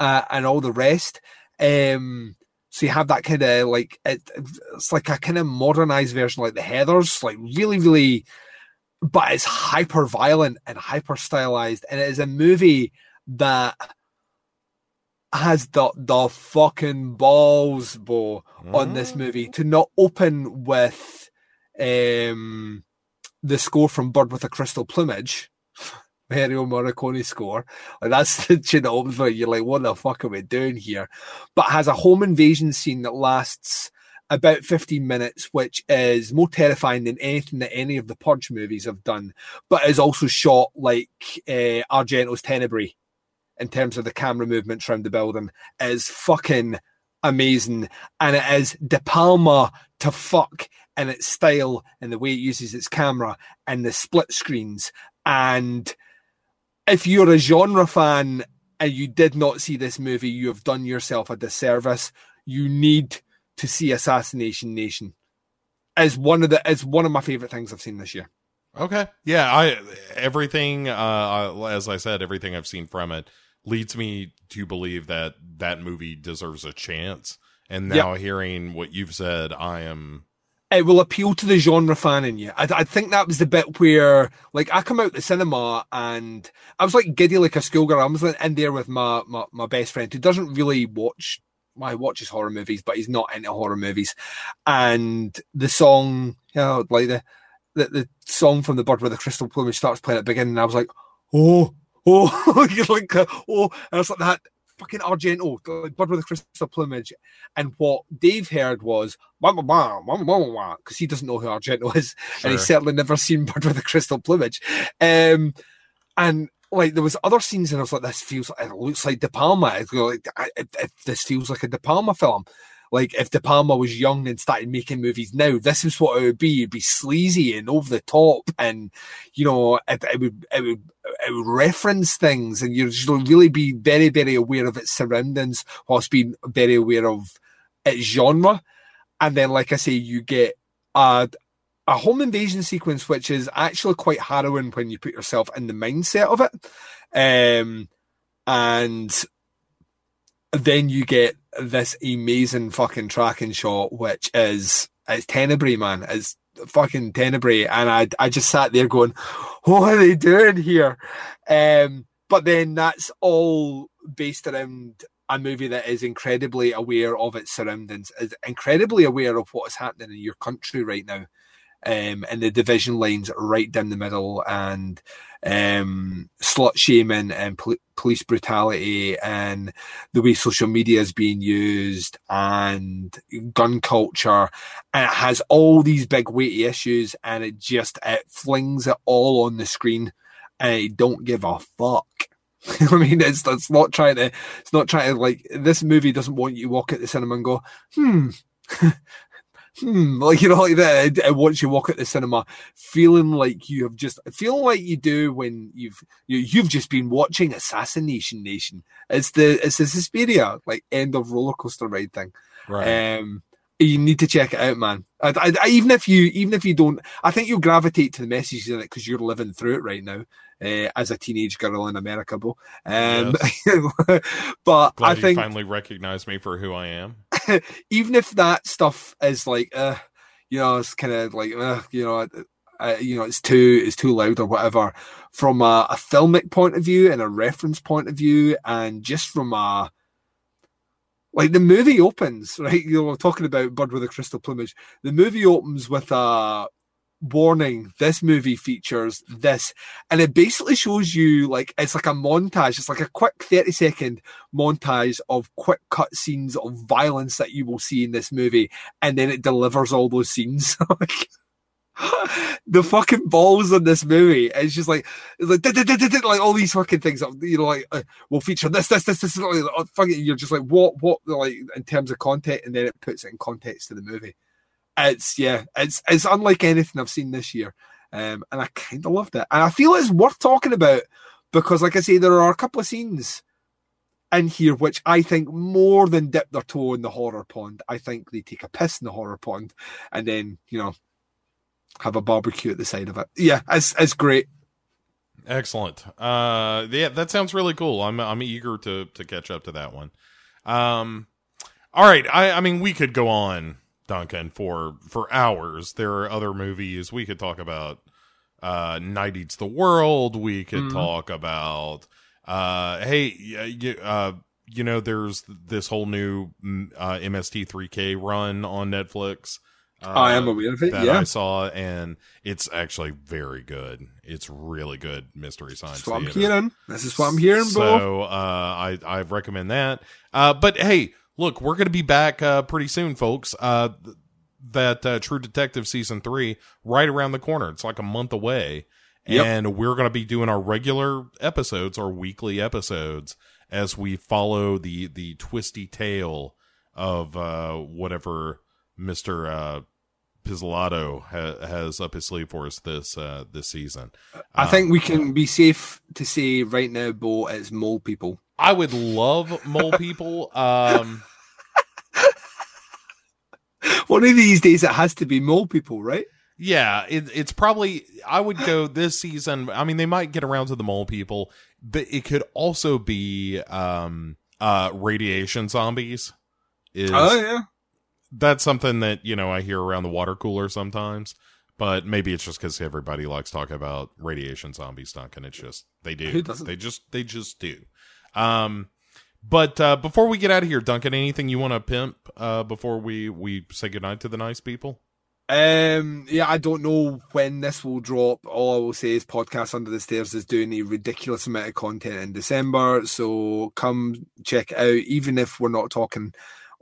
uh, and all the rest. Um, so you have that kind of like it, it's like a kind of modernized version, like the Heather's, like really, really, but it's hyper violent and hyper stylized, and it is a movie that has the the fucking balls, Bo, on this movie to not open with um the score from Bird with a Crystal Plumage. Mario Morricone score. Like that's the that you're like, what the fuck are we doing here? But has a home invasion scene that lasts about 15 minutes, which is more terrifying than anything that any of the Purge movies have done, but is also shot like uh, Argento's Tenebrae in terms of the camera movements around the building is fucking amazing. And it is De Palma to fuck in its style and the way it uses its camera and the split screens. And if you're a genre fan and you did not see this movie, you have done yourself a disservice. You need to see Assassination Nation. Is one of the is one of my favorite things I've seen this year. Okay. Yeah, I everything uh as I said everything I've seen from it leads me to believe that that movie deserves a chance. And now hearing what you've said, I am it will appeal to the genre fan in you. I, I think that was the bit where, like, I come out the cinema and I was like giddy like a schoolgirl. I was in there with my, my, my best friend who doesn't really watch, he watches horror movies, but he's not into horror movies. And the song, you know, like the, the, the song from The Bird with the Crystal Plumage starts playing at the beginning. And I was like, oh, oh, you're like, oh, and I was like that fucking Argento, like Bird with the Crystal Plumage. And what Dave heard was, because he doesn't know who Argento is, and he's certainly never seen Bird with the Crystal Plumage. Um, and like there was other scenes, and I was like, this feels, it looks like De Palma. I go like, I, it, this feels like a De Palma film. Like if De Palma was young and started making movies now, this is what it would be. It'd be sleazy and over the top, and you know, it, it would it would it would reference things, and you'd really be very very aware of its surroundings, whilst being very aware of its genre. And then, like I say, you get a a home invasion sequence, which is actually quite harrowing when you put yourself in the mindset of it. Um, and then you get this amazing fucking tracking shot, which is it's Tenebrae, man. It's fucking Tenebrae, and I I just sat there going, "What are they doing here?" Um, but then that's all based around a movie that is incredibly aware of its surroundings, is incredibly aware of what is happening in your country right now, um, and the division lines right down the middle, and um, slut shaming and pol- police brutality, and the way social media is being used, and gun culture, and it has all these big weighty issues, and it just it flings it all on the screen, and it don't give a fuck. I mean, it's it's not trying to it's not trying to like this movie doesn't want you to walk at the cinema and go, hmm. hmm, like you know, like that. It wants you walk at the cinema feeling like you have just feeling like you do when you've you, you've just been watching Assassination Nation. It's the it's the Suspiria like end of roller coaster ride thing. Right. Um, you need to check it out, man. I, I, I- even if you even if you don't, I think you'll gravitate to the messages in it because you're living through it right now. Uh, as a teenage girl in America. Um, but Glad I think you finally recognized me for who I am. even if that stuff is like, uh, you know, it's kind of like, uh, you know, uh, you know, it's too, it's too loud or whatever. From a, a filmic point of view and a reference point of view, and just from a like the movie opens, right? You know, we're talking about Bird with a Crystal Plumage. The movie opens with a warning. This movie features this, and it basically shows you like it's like a montage. It's like a quick thirty second montage of quick cut scenes of violence that you will see in this movie, and then it delivers all those scenes. The fucking balls in this movie. It's just like it's like, like all these fucking things. You know, like uh, will feature this, this, this, this. Like, uh, fucking, you're just like what, what, like in terms of content, and then it puts it in context to the movie. It's yeah, it's it's unlike anything I've seen this year, um, and I kind of loved it, and I feel it's worth talking about because, like I say, there are a couple of scenes in here which I think more than dip their toe in the horror pond. I think they take a piss in the horror pond, and then you know have a barbecue at the side of it. Yeah, it's it's great. Excellent. Uh, yeah, that sounds really cool. I'm I'm eager to to catch up to that one. Um, all right. I I mean, we could go on, Duncan, for for hours. There are other movies we could talk about. Uh, Night Eats the World. We could Mhm. talk about. Uh, hey, you uh, you know, there's this whole new mm, uh, MST3K run on Netflix. Uh, I am aware of it. that Yeah, I saw, and it's actually very good. It's really good mystery science. that's what I'm hearing. This is what I'm hearing, bro. So uh, I I recommend that. Uh, but hey, look, we're gonna be back uh, pretty soon, folks. Uh, th- that uh, True Detective season three right around the corner. It's like a month away, Yep. and we're gonna be doing our regular episodes, our weekly episodes, as we follow the the twisty tale of uh, whatever Mister uh, Pizzolatto ha- has up his sleeve for us this uh, this season. I think we can be safe to say right now, Bo, it's mole people. I would love mole people. Um, One of these days, it has to be mole people, right? yeah, it, it's probably. I would go this season. I mean, they might get around to the mole people, but it could also be um, uh, radiation zombies. Is Oh yeah. That's something that you know I hear around the water cooler sometimes. But maybe it's just because everybody likes talking about radiation zombie zombies, Duncan. It's just they do. They just they just do. Um, but uh, before we get out of here, Duncan, anything you want to pimp uh, before we we say goodnight to the nice people? Um, yeah, I don't know when this will drop. All I will say is Podcast Under the Stairs is doing a ridiculous amount of content in December. So come check it out. Even if we're not talking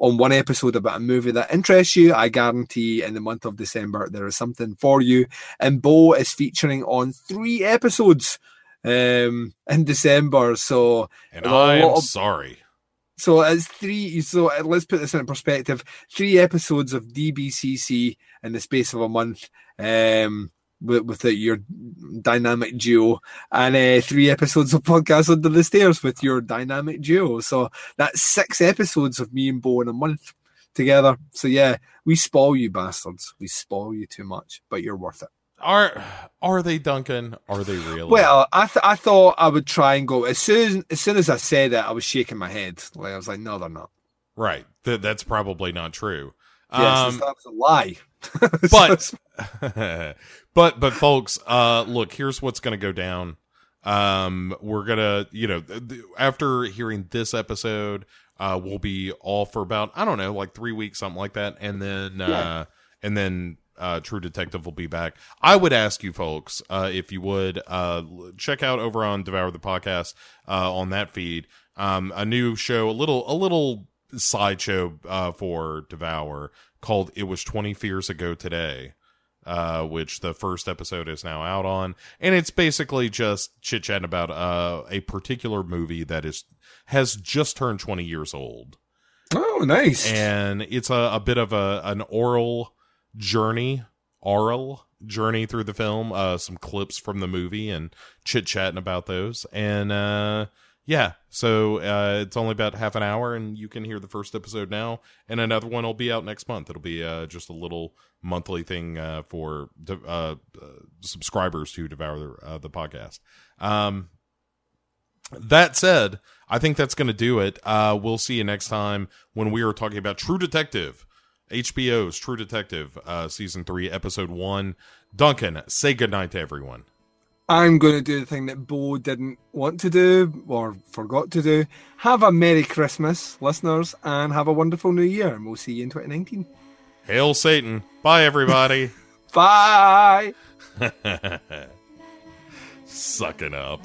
on one episode about a movie that interests you, I guarantee in the month of December there is something for you. And Bo is featuring on three episodes um in December. So And I am of- sorry. so it's three. So let's put this in perspective: three episodes of DBCC in the space of a month, um, with, with the, your dynamic duo, and uh, three episodes of podcast under the stairs with your dynamic duo. So that's six episodes of me and Bo in a month together. So yeah, we spoil you bastards. We spoil you too much, but you're worth it. Are are they Duncan? Are they really? Well, I th- I thought I would try and go as soon as as soon as I said it, I was shaking my head. Like I was like, no, they're not. right. Th- that's probably not true. Yes, Um, that was a lie. but but but folks uh look here's what's going to go down. Um, we're gonna, you know, th- after hearing this episode, uh, we'll be all for about I don't know, like three weeks, something like that, and then uh, and then uh, True Detective will be back. I would ask you folks, uh, if you would, uh, check out over on Devour the Podcast, uh, on that feed, um, a new show, a little, a little sideshow, uh, for Devour called It Was 20 Fears Ago Today, uh, which the first episode is now out on. And it's basically just chit chatting about, uh, a particular movie that is, has just turned 20 years old Oh, nice. and it's a, a bit of a an oral journey oral journey through the film uh some clips from the movie and chit chatting about those and uh yeah so uh it's only about half an hour and you can hear the first episode now and another one will be out next month it'll be uh just a little monthly thing uh for uh, uh subscribers to devour the, uh, the podcast um that said, I think that's going to do it. Uh, we'll see you next time when we are talking about True Detective, HBO's True Detective, season three, episode one. Duncan, say goodnight to everyone. I'm going to do the thing that Bo didn't want to do or forgot to do. Have a Merry Christmas, listeners, and have a wonderful New Year. And we'll see you in 2019. Hail Satan. Bye, everybody. Bye. Sucking up.